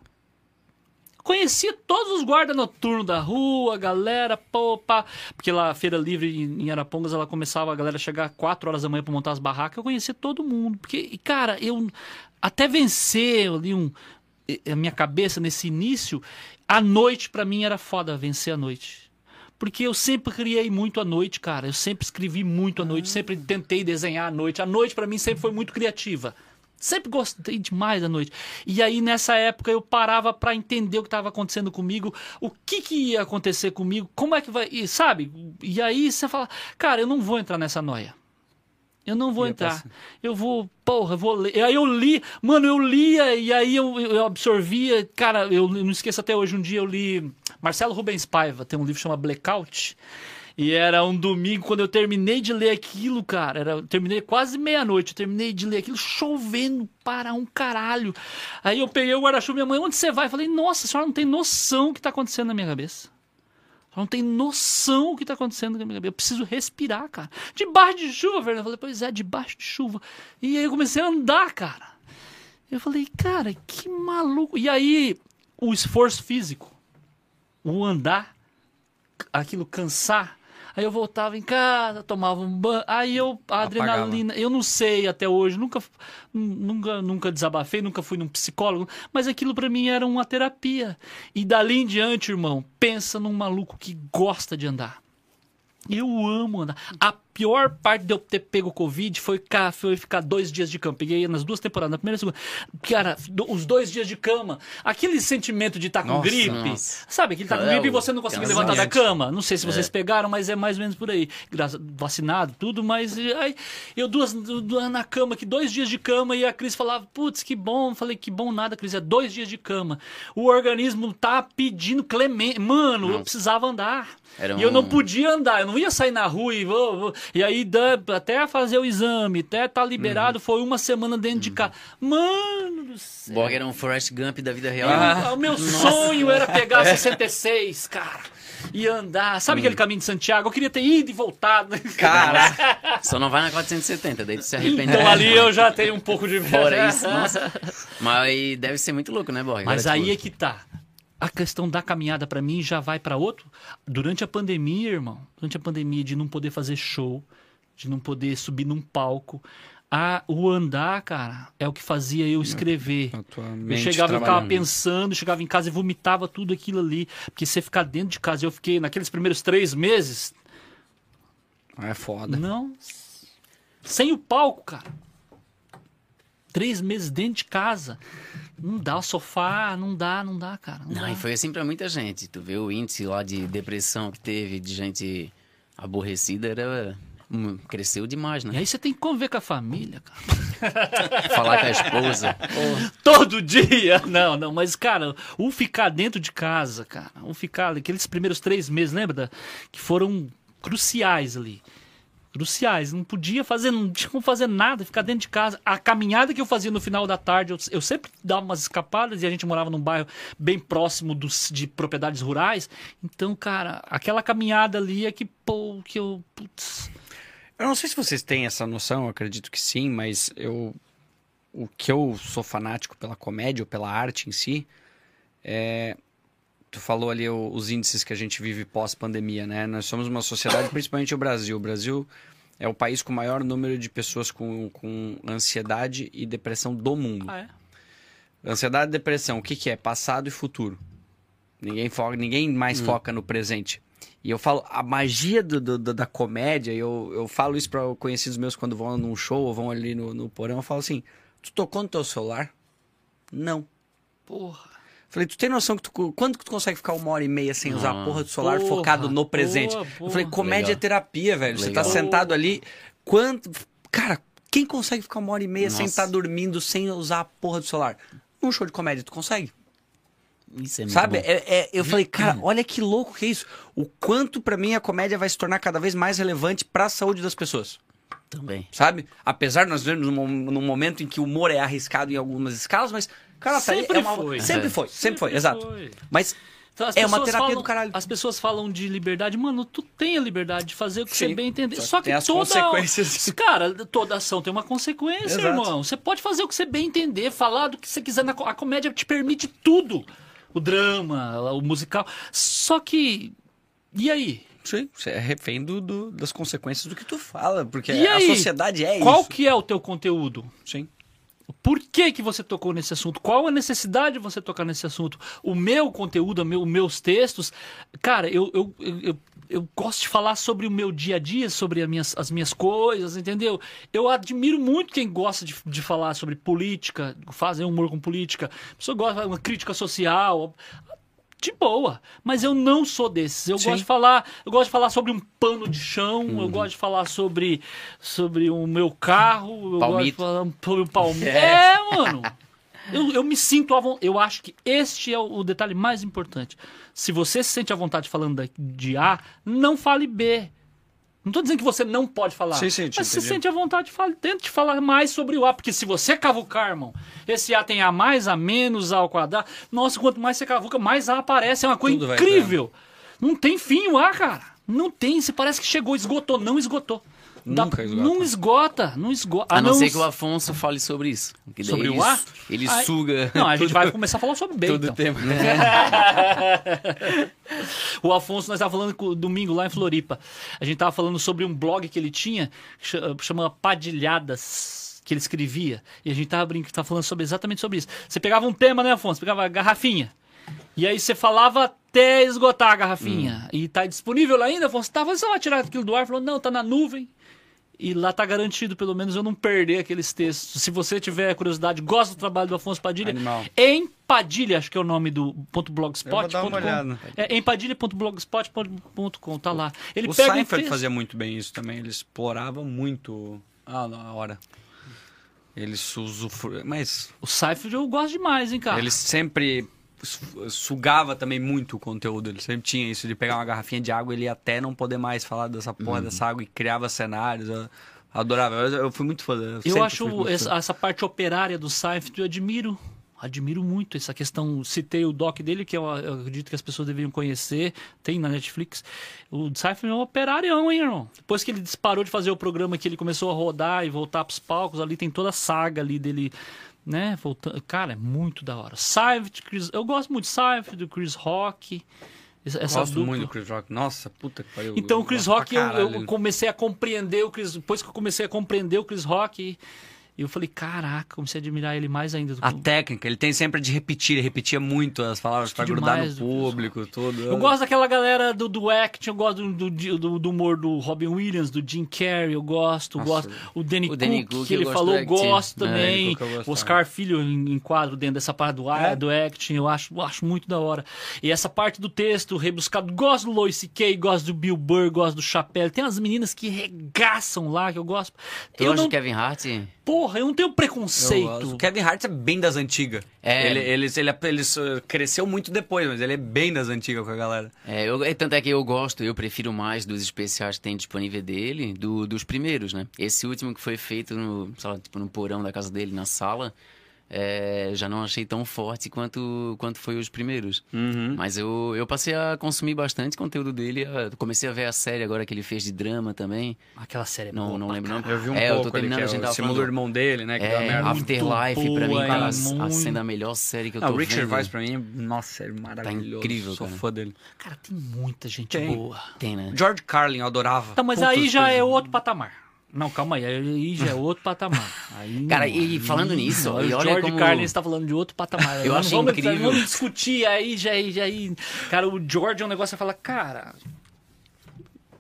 Conhecia todos os guardas noturnos da rua, galera, pô, pá. Porque lá, a Feira Livre em Arapongas, ela começava a galera chegar 4 horas da manhã pra montar as barracas. Eu conhecia todo mundo. Porque, e, cara, eu até vencer ali um, a minha cabeça nesse início, a noite pra mim era foda vencer a noite. Porque eu sempre criei muito à noite, cara. Eu sempre escrevi muito à noite, sempre tentei desenhar à noite. A noite pra mim sempre foi muito criativa. Sempre gostei demais da noite. E aí nessa época eu parava pra entender o que estava acontecendo comigo, o que que ia acontecer comigo, como é que vai, e, sabe? E aí você fala, cara, eu não vou entrar nessa noia. Eu não vou entrar. Eu vou, porra, vou ler. Aí eu li, mano, eu lia e aí eu, eu absorvia. Cara, eu não esqueço até hoje, um dia eu li Marcelo Rubens Paiva, tem um livro que chama Blackout. E era um domingo, quando eu terminei de ler aquilo, cara, era, eu terminei quase meia-noite, eu terminei de ler aquilo, chovendo para um caralho. Aí eu peguei o guarda-chuva, minha mãe, onde você vai? Eu falei, nossa, a senhora não tem noção o que está acontecendo na minha cabeça. A senhora não tem noção o que está acontecendo na minha cabeça. Eu preciso respirar, cara. Debaixo de chuva, velho. Eu falei, pois é, debaixo de chuva. E aí eu comecei a andar, cara. Eu falei, cara, que maluco. E aí, o esforço físico, o andar, aquilo cansar. Aí eu voltava em casa, tomava um banho. Aí eu, a adrenalina, eu não sei até hoje, nunca, nunca, nunca desabafei, nunca fui num psicólogo, mas aquilo pra mim era uma terapia. E dali em diante, irmão, pensa num maluco que gosta de andar. Eu amo andar. A pior parte de eu ter pego Covid foi, cá, foi ficar dois dias de cama. Peguei nas duas temporadas, na primeira e segunda. Cara, os dois dias de cama. Aquele sentimento de estar com Nossa, gripe. nossa. Sabe, que tá com É, gripe e você não consegue cansaço. levantar da cama. Não sei se vocês pegaram, mas é mais ou menos por aí. Vacinado, tudo, mas aí, eu duas, du- na cama, aqui, dois dias de cama, e a Cris falava, putz, que bom. Falei, que bom nada, Cris, é dois dias de cama. O organismo tá pedindo clemente. Mano, eu precisava andar. Era E eu não um- podia andar, eu não ia sair na rua e vou. vou- E aí, até fazer o exame, até tá liberado, foi uma semana dentro de casa. Mano do céu. Borg era um Forrest Gump da vida real. Ah, o meu sonho era pegar [laughs] 66, cara. E andar. Sabe aquele caminho de Santiago? Eu queria ter ido e voltado. Cara, [laughs] Só não vai na 470, daí tu se arrepende. Então ali eu já tenho um pouco de Fora [laughs] isso, nossa. Mas deve ser muito louco, né, Borg? Mas aí é que tá. A questão da caminhada pra mim já vai pra outro. Durante a pandemia, irmão, durante a pandemia de não poder fazer show, de não poder subir num palco, a, o andar, cara, é o que fazia eu escrever. Eu chegava, eu ficava pensando, chegava em casa e vomitava tudo aquilo ali. Porque você ficar dentro de casa, eu fiquei naqueles primeiros três meses, Ah, É foda. não. Sem o palco, cara. Três meses dentro de casa. Não dá o sofá, não dá, não dá, cara. Não, Não, dá. e foi assim pra muita gente. Tu vê o índice lá de depressão que teve, de gente aborrecida, era. Cresceu demais, E né? aí você tem que conviver com a família, cara. [laughs] Falar com a esposa. [laughs] Todo dia! Não, não, mas, cara, o ficar dentro de casa, cara, o ficar aqueles primeiros três meses, lembra? da- que foram cruciais ali. Cruciais. Não podia fazer, não tinha como fazer nada, ficar dentro de casa. A caminhada que eu fazia no final da tarde, eu, eu sempre dava umas escapadas e a gente morava num bairro bem próximo dos, de propriedades rurais. Então, cara, aquela caminhada ali é que, pô, que eu. Putz, Eu não sei se vocês têm essa noção, acredito que sim, mas eu. O que eu sou fanático pela comédia ou pela arte em si é. Tu falou ali o- os índices que a gente vive pós-pandemia, né? Nós somos uma sociedade, principalmente o Brasil. O Brasil é o país com o maior número de pessoas com, com ansiedade e depressão do mundo. ah, é? Ansiedade e depressão, o que, que é? Passado e futuro. Ninguém, foca, ninguém mais foca no presente. E eu falo, a magia do, do- do- da comédia, eu, eu falo isso para conhecidos meus quando vão num show ou vão ali no, no porão, eu falo assim, tu tocou no teu celular? Não. Porra. Falei, tu tem noção que tu, quanto que tu consegue ficar uma hora e meia sem usar a Ah. porra do celular Porra, focado no presente? porra, Eu falei, porra. comédia Legal. é terapia, velho. Você tá Legal. sentado ali, quanto... Cara, quem consegue ficar uma hora e meia sem Nossa. estar dormindo, sem usar a porra do celular? Num show de comédia, tu consegue? Isso é muito Sabe? bom. É- é- eu falei, cara, olha que louco que é isso. O quanto pra mim a comédia vai se tornar cada vez mais relevante pra saúde das pessoas. Também. Sabe? Apesar de nós vivemos num, num momento em que o humor é arriscado em algumas escalas, mas, cara, tá Sempre é uma- foi. Sempre É. foi, sempre foi, exato. Mas Então, as É uma pessoas terapia falam- do caralho. As pessoas falam de liberdade. Mano, tu tem a liberdade de fazer o que Sim. você bem entender. Só que as toda... consequências. Cara, toda ação tem uma consequência, Exato. irmão. Você pode fazer o que você bem entender, falar do que você quiser. Na... A comédia te permite tudo. O drama, o musical. Só que... E aí? Sim, você é refém do, do- das consequências do que tu fala, porque E a aí? sociedade é Qual isso. que é o teu conteúdo? Sim. Por que, que você tocou nesse assunto? Qual a necessidade de você tocar nesse assunto? O meu conteúdo, o meu- os meus textos, cara, eu, eu, eu, eu- eu gosto de falar sobre o meu dia a dia, sobre as minhas, as minhas coisas, entendeu? Eu admiro muito quem gosta de, de falar sobre política, fazer humor com política. A pessoa gosta de uma crítica social. De boa, mas eu não sou desses. Eu Sim. gosto de falar, eu gosto de falar sobre um pano de chão, eu gosto de falar sobre sobre o meu carro, eu Palmito. gosto de falar sobre o Palmeiras. [laughs] É, mano. Eu, eu me sinto à vontade. Eu acho que este é o, o detalhe mais importante. Se você se sente à vontade falando de A, não fale B. Não tô dizendo que você não pode falar. Sim, sim, mas se sente à vontade, fale, tente falar mais sobre o A. Porque se você cavucar, irmão, esse A tem A mais, A menos, A ao quadrado. Nossa, quanto mais você cavuca, mais A aparece. É uma coisa Tudo incrível. Não tem fim o A, cara. Não tem. Se parece que chegou, esgotou. Não esgotou. Nunca esgota. Não esgota. Não esgota. A não ser que o Afonso fale sobre isso. Sobre o A? su- Ele Ai, suga Não, a gente [laughs] vai começar a falar sobre B, todo então. tempo. [laughs] O Afonso, nós estávamos falando com- domingo lá em Floripa. A gente estava falando sobre um blog que ele tinha, que cha- chama Padilhadas, que ele escrevia. E a gente estava brincando, tava falando sobre, exatamente sobre isso. Você pegava um tema, né, Afonso? Pegava a garrafinha. E aí você falava até esgotar a garrafinha. E tá disponível lá ainda, Afonso? Tava só tirar aquilo do ar, falou, não, tá na nuvem. E lá tá garantido, pelo menos, eu não perder aqueles textos. Se você tiver curiosidade, gosta do trabalho do Afonso Padilha, Animal. em Padilha, acho que é o nome do ponto blogspot. Eu vou dar uma. É empadilha.blogspot.com, tá lá. Ele o pega Seinfeld fazia muito bem isso também. Ele explorava muito a, hora. Ele usufruía. Mas O Seinfeld eu gosto demais, hein, cara. ele sempre sugava também muito o conteúdo. Ele sempre tinha isso de pegar uma garrafinha de água e ele até não poder mais falar dessa porra Uhum. dessa água e criava cenários. Eu adorava. Eu, eu fui muito fã. Eu, Eu acho essa, essa parte operária do Seinfeld, eu admiro. Admiro muito essa questão. Citei o doc dele, que eu, eu acredito que as pessoas deveriam conhecer. Tem na Netflix. O Seinfeld é um operário, hein, irmão? Depois que ele disparou de fazer o programa, que ele começou a rodar e voltar pros palcos, ali tem toda a saga ali dele, né? Voltando. Cara, é muito da hora. Seinfeld, Chris, eu gosto muito de Seinfeld, do Chris Rock. Essa Gosto dupla. muito do Chris Rock. Nossa, puta que pariu. Então o Chris Rock, eu, eu comecei a compreender o Chris. Depois que eu comecei a compreender o Chris Rock, eu falei, caraca, comecei a admirar ele mais ainda. Do A técnica, ele tem sempre de repetir, ele repetia muito as palavras pra grudar no público, tudo. Eu gosto daquela galera do, do act, eu gosto do, do, do- humor do Robin Williams, do Jim Carrey, eu gosto, Nossa, gosto. O Danny, o Danny Cook, Cook, que ele falou, do eu acting. gosto É, também. Gosto Oscar Filho em, quadro dentro dessa parte do, É? do acting, eu acho, eu acho muito da hora. E essa parte do texto rebuscado, gosto do Lois C.K., gosto do Bill Burr, gosto do Chapelle. Tem umas meninas que regaçam lá, que eu gosto. Tu eu não Kevin Hart? Porra, porra, eu não tenho preconceito. O Kevin Hart é bem das antigas. É. Ele, ele, ele, ele cresceu muito depois, mas ele é bem das antigas com a galera. É, eu, é, tanto é que eu gosto, eu prefiro mais dos especiais que tem disponível dele do, dos primeiros, né? Esse último que foi feito no, sei lá, tipo, no porão da casa dele, na sala, é, já não achei tão forte quanto, quanto foi os primeiros. Uhum. Mas eu, eu passei a consumir bastante conteúdo dele. eu comecei a ver a série agora que ele fez de drama também. Aquela série é Não, boa não lembro não. Eu vi um é, eu pouco tô ali, terminando, que a gente é o simula o falando. irmão dele, né? Que É, merda. Afterlife pra mim, boa, é a- muito- sendo a melhor série que eu tô o Richard vendo. Weiss pra mim, nossa, é maravilhoso. incrível, Sou cara. fã dele. Cara, tem muita gente Tem. boa. Tem, né? George Carlin, eu adorava. Tá, mas Putas aí já coisas. é outro patamar. Não, calma aí. Aí já é outro patamar. Aí [laughs] Cara, não, e aí falando nisso, não. e o olha George como- Carlin está falando de outro patamar. Eu Não acho vamos, incrível. Vamos discutir aí, já aí, já aí. Cara, o George é um negócio que fala, cara.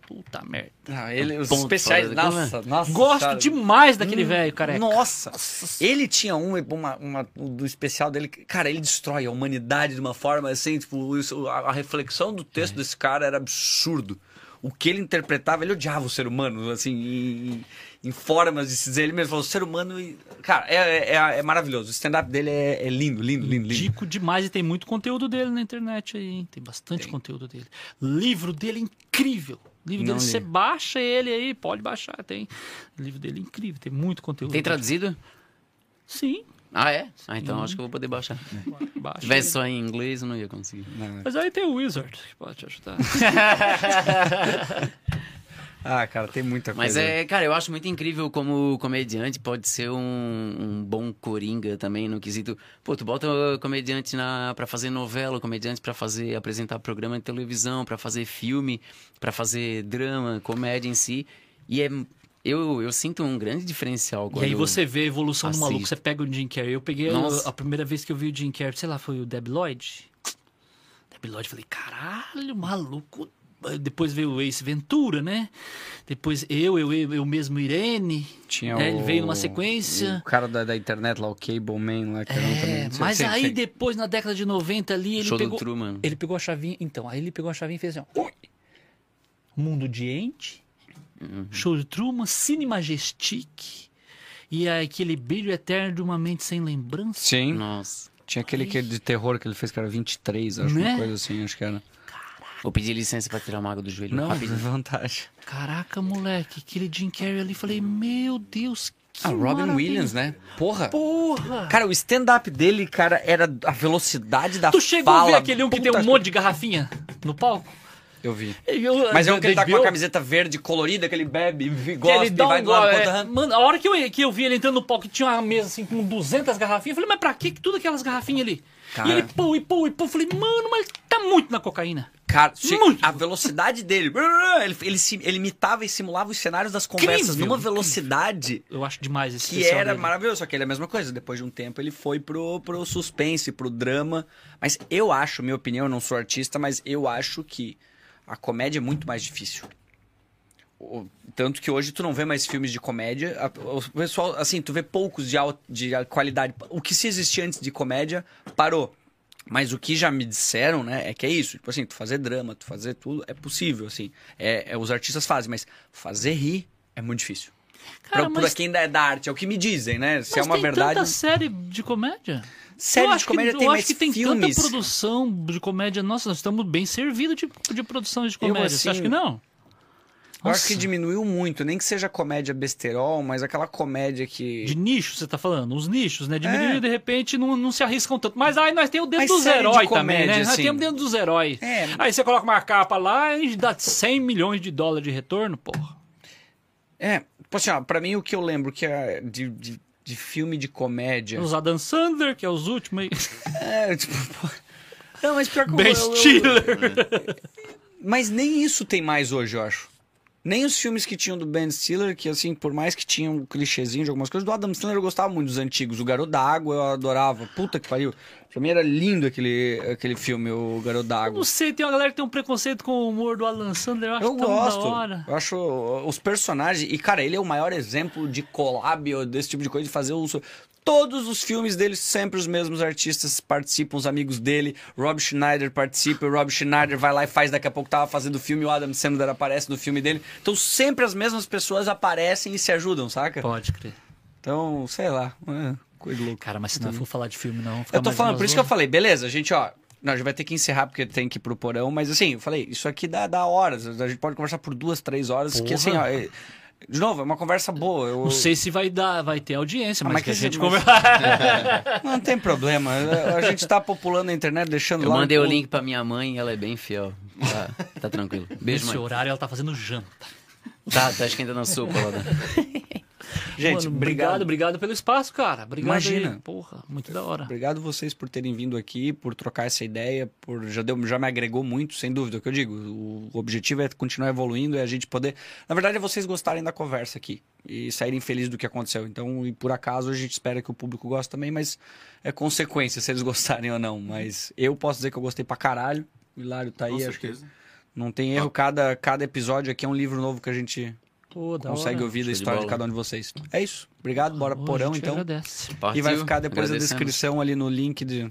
Puta merda. Ah, ele, os Ponto especiais, fora da curva. nossa, nossa. Gosto cara. demais daquele velho, careca. Nossa! Ele tinha um, uma, uma- do especial dele. Cara, ele destrói a humanidade de uma forma assim, tipo, isso- a, a reflexão do texto desse cara era absurdo. O que ele interpretava, ele odiava o ser humano, assim, em, em formas de se dizer. Ele mesmo falou, o ser humano. e- Cara, é, é, é maravilhoso. O stand-up dele é, é lindo, lindo, lindo, lindo. Dico demais e tem muito conteúdo dele na internet aí, hein? Tem bastante conteúdo dele. Livro dele é incrível. Livro Não dele, li. você baixa ele aí, pode baixar, tem. O livro dele é incrível, tem muito conteúdo. Tem traduzido? Sim, Ah, é? Ah, então acho que eu vou poder baixar. baixa. Se tivesse só em inglês, eu não ia conseguir. Mas aí tem o Wizard, que pode te ajudar. [laughs] Ah, cara, tem muita Mas coisa. é, cara, eu acho muito incrível como o comediante pode ser um, um bom coringa também no quesito. Pô, tu bota o comediante na, pra fazer novela, o comediante pra fazer, apresentar programa de televisão, pra fazer filme, pra fazer drama, comédia em si. E é. Eu, eu sinto um grande diferencial E aí você vê a evolução do maluco, assisto. você pega o Jim Carrey. Eu peguei a, a primeira vez que eu vi o Jim Carrey, sei lá, foi o Deb Lloyd. Deb Lloyd, falei, caralho, maluco. Depois veio o Ace Ventura, né? Depois eu, eu, eu, eu mesmo, Irene. Tinha É, o, ele veio numa sequência. O cara da, da internet lá, o Cable Man lá, que era um É, também. mas Sim, aí sim. depois, na década de 90 ali, ele Show do pegou... Ele pegou a chavinha... Então, aí ele pegou a chavinha e fez assim, ó. Mundo de Ente, Uhum. Show de Truman, Cine Majestic e aquele brilho eterno de uma mente sem lembrança. Sim. Nossa. Tinha aquele que, de terror que ele fez, que era 23, acho, Né? uma coisa assim, acho que era. Vou pedir licença pra tirar a mágoa do joelho. Não, rapidinho. [laughs] vantagem. Caraca, moleque, aquele Jim Carrey ali, falei, meu Deus, que Ah, Robin maravilha. Williams, né? Porra. Porra! Cara, o stand-up dele, cara, era a velocidade da tu chegou fala. a ver aquele um que tem um monte de garrafinha no palco? Eu vi. [laughs] Eu- Mas é um que ele tá com uma camiseta verde colorida, que ele bebe, e [laughs] Que gosta ele e dá vai um do lado é. Mano, a hora que eu, que eu vi ele entrando no palco, tinha uma mesa assim com 200 garrafinhas. Eu falei, mas pra que tudo aquelas garrafinhas ali? Cara. E ele pô, e pô, e pô. Eu falei, mano, mas ele tá muito na cocaína. Cara, Muito. a velocidade dele, [laughs] ele, ele, ele imitava e simulava os cenários das conversas Incrível, numa incrível. velocidade Eu acho demais esse que era dele. maravilhoso. Só que ele é a mesma coisa. Depois de um tempo, ele foi pro, pro suspense, pro drama. Mas eu acho, minha opinião, eu não sou artista, mas eu acho que a comédia é muito mais difícil. O- Tanto que hoje tu não vê mais filmes de comédia. A- O pessoal, assim, tu vê poucos de, al- de qualidade. O que se existia antes de comédia parou. Mas o que já me disseram, né, é que é isso. Tipo assim, tu fazer drama, tu fazer tudo, é possível, assim. É, é- os artistas fazem, mas fazer rir é muito difícil. Cara, pra, pra mas- quem é da arte, é o que me dizem, né? Se é Mas uma tem verdade. tanta série de comédia. Série eu de comédia que, tem eu mais acho que tem filmes. tanta produção de comédia. Nossa, nós estamos bem servidos de, de produção de comédia. Você assim, acha que não? Eu acho que Nossa. diminuiu muito, nem que seja comédia besterol, mas aquela comédia que. De nicho, você tá falando? Os nichos, né? Diminuiu É. e de repente não, não se arriscam tanto. Mas aí nós temos o dedo dos heróis também, né? Nós assim. temos o dedo dos heróis. É. Aí você coloca uma capa lá e dá 100 milhões de dólares de retorno, porra. É, tipo assim, ó, pra mim o que eu lembro que é de, de, de filme de comédia. Os Adam Sandler, que é os últimos aí. É, [laughs] tipo. pô. Não, mas pior que Ben Stiller. Mas nem isso tem mais hoje, eu acho. Nem os filmes que tinham do Ben Stiller, que assim, por mais que tinham um clichêzinho de algumas coisas, do Adam Sandler eu gostava muito dos antigos. O Garoto d'Água eu adorava. Puta que pariu. Pra mim era lindo aquele, aquele filme, o Garoto Eu d'Água. não sei, tem uma galera que tem um preconceito com o humor do Alan Sandler. Eu acho Eu tão gosto. da hora. Eu acho os personagens. E, cara, ele é o maior exemplo de collab ou desse tipo de coisa, de fazer o. Todos os filmes dele, sempre os mesmos artistas participam, os amigos dele. Rob Schneider participa, o Rob Schneider vai lá e faz. Daqui a pouco tava fazendo o filme, o Adam Sandler aparece no filme dele. Então sempre as mesmas pessoas aparecem e se ajudam, saca? Pode crer. Então, sei lá. É, coisa louca. Cara, mas se não for falar de filme, não. fica Eu tô falando, por isso que eu falei, beleza, gente, ó. Nós já vai ter que encerrar porque tem que ir pro porão, mas assim, eu falei, isso aqui dá, dá horas. A gente pode conversar por duas, três horas, que Porra. assim, ó. é- de novo, é uma conversa boa. Eu, Não sei se vai dar, vai ter audiência, Ah, mas, mas que a que gente mas- conversa. [laughs] Não tem problema. A gente tá populando a internet, deixando Eu lá. mandei o no- link pra minha mãe e ela é bem fiel. Tá, tá tranquilo. Beijo, Nesse mãe. horário ela tá fazendo janta. Tá, tá esquentando a sopa lá. Gente, Mano, obrigado. obrigado pelo espaço, cara. Obrigado Imagina. aí. Porra, muito da hora. Obrigado vocês por terem vindo aqui, por trocar essa ideia, por já deu, já me agregou muito, sem dúvida. É o que eu digo, o objetivo é continuar evoluindo, é a gente poder, na verdade, é vocês gostarem da conversa aqui e saírem felizes do que aconteceu. Então, e por acaso a gente espera que o público goste também, mas é consequência se eles [laughs] gostarem ou não. Mas eu posso dizer que eu gostei pra caralho. O Hilário tá aí, Com acho que certeza. não tem erro. Cada, cada episódio aqui é um livro novo que a gente Pô, da consegue hora. ouvir da Show de história de bola. cada um de vocês. É isso. Obrigado, bora Pô, a porão então. Agradece. E vai ficar depois a descrição ali no link de,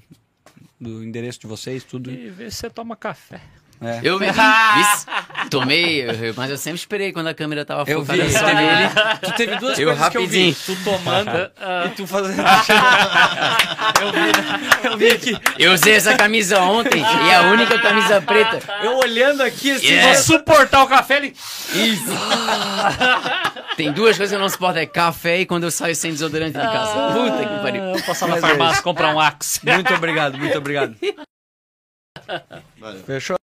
do endereço de vocês, tudo. E vê se você toma café. É. Eu vi, [laughs] vi- tomei, eu- mas eu sempre esperei quando a câmera tava Eu vi, focada tu só teve, nele. tu teve duas Eu coisas que eu vi. rapidinho. Tu tomando [laughs] e tu fazendo... [laughs] eu vi, eu vi aqui. Eu usei essa camisa ontem e é a única camisa preta. Eu olhando aqui assim... Yeah. Nossa, suportar o café, ele... Isso. Tem duas coisas que eu não suporto, é café e quando eu saio sem desodorante de casa. Puta que pariu. Eu vou passar na é farmácia comprar um Axe. Muito obrigado, muito obrigado. Valeu. Fechou?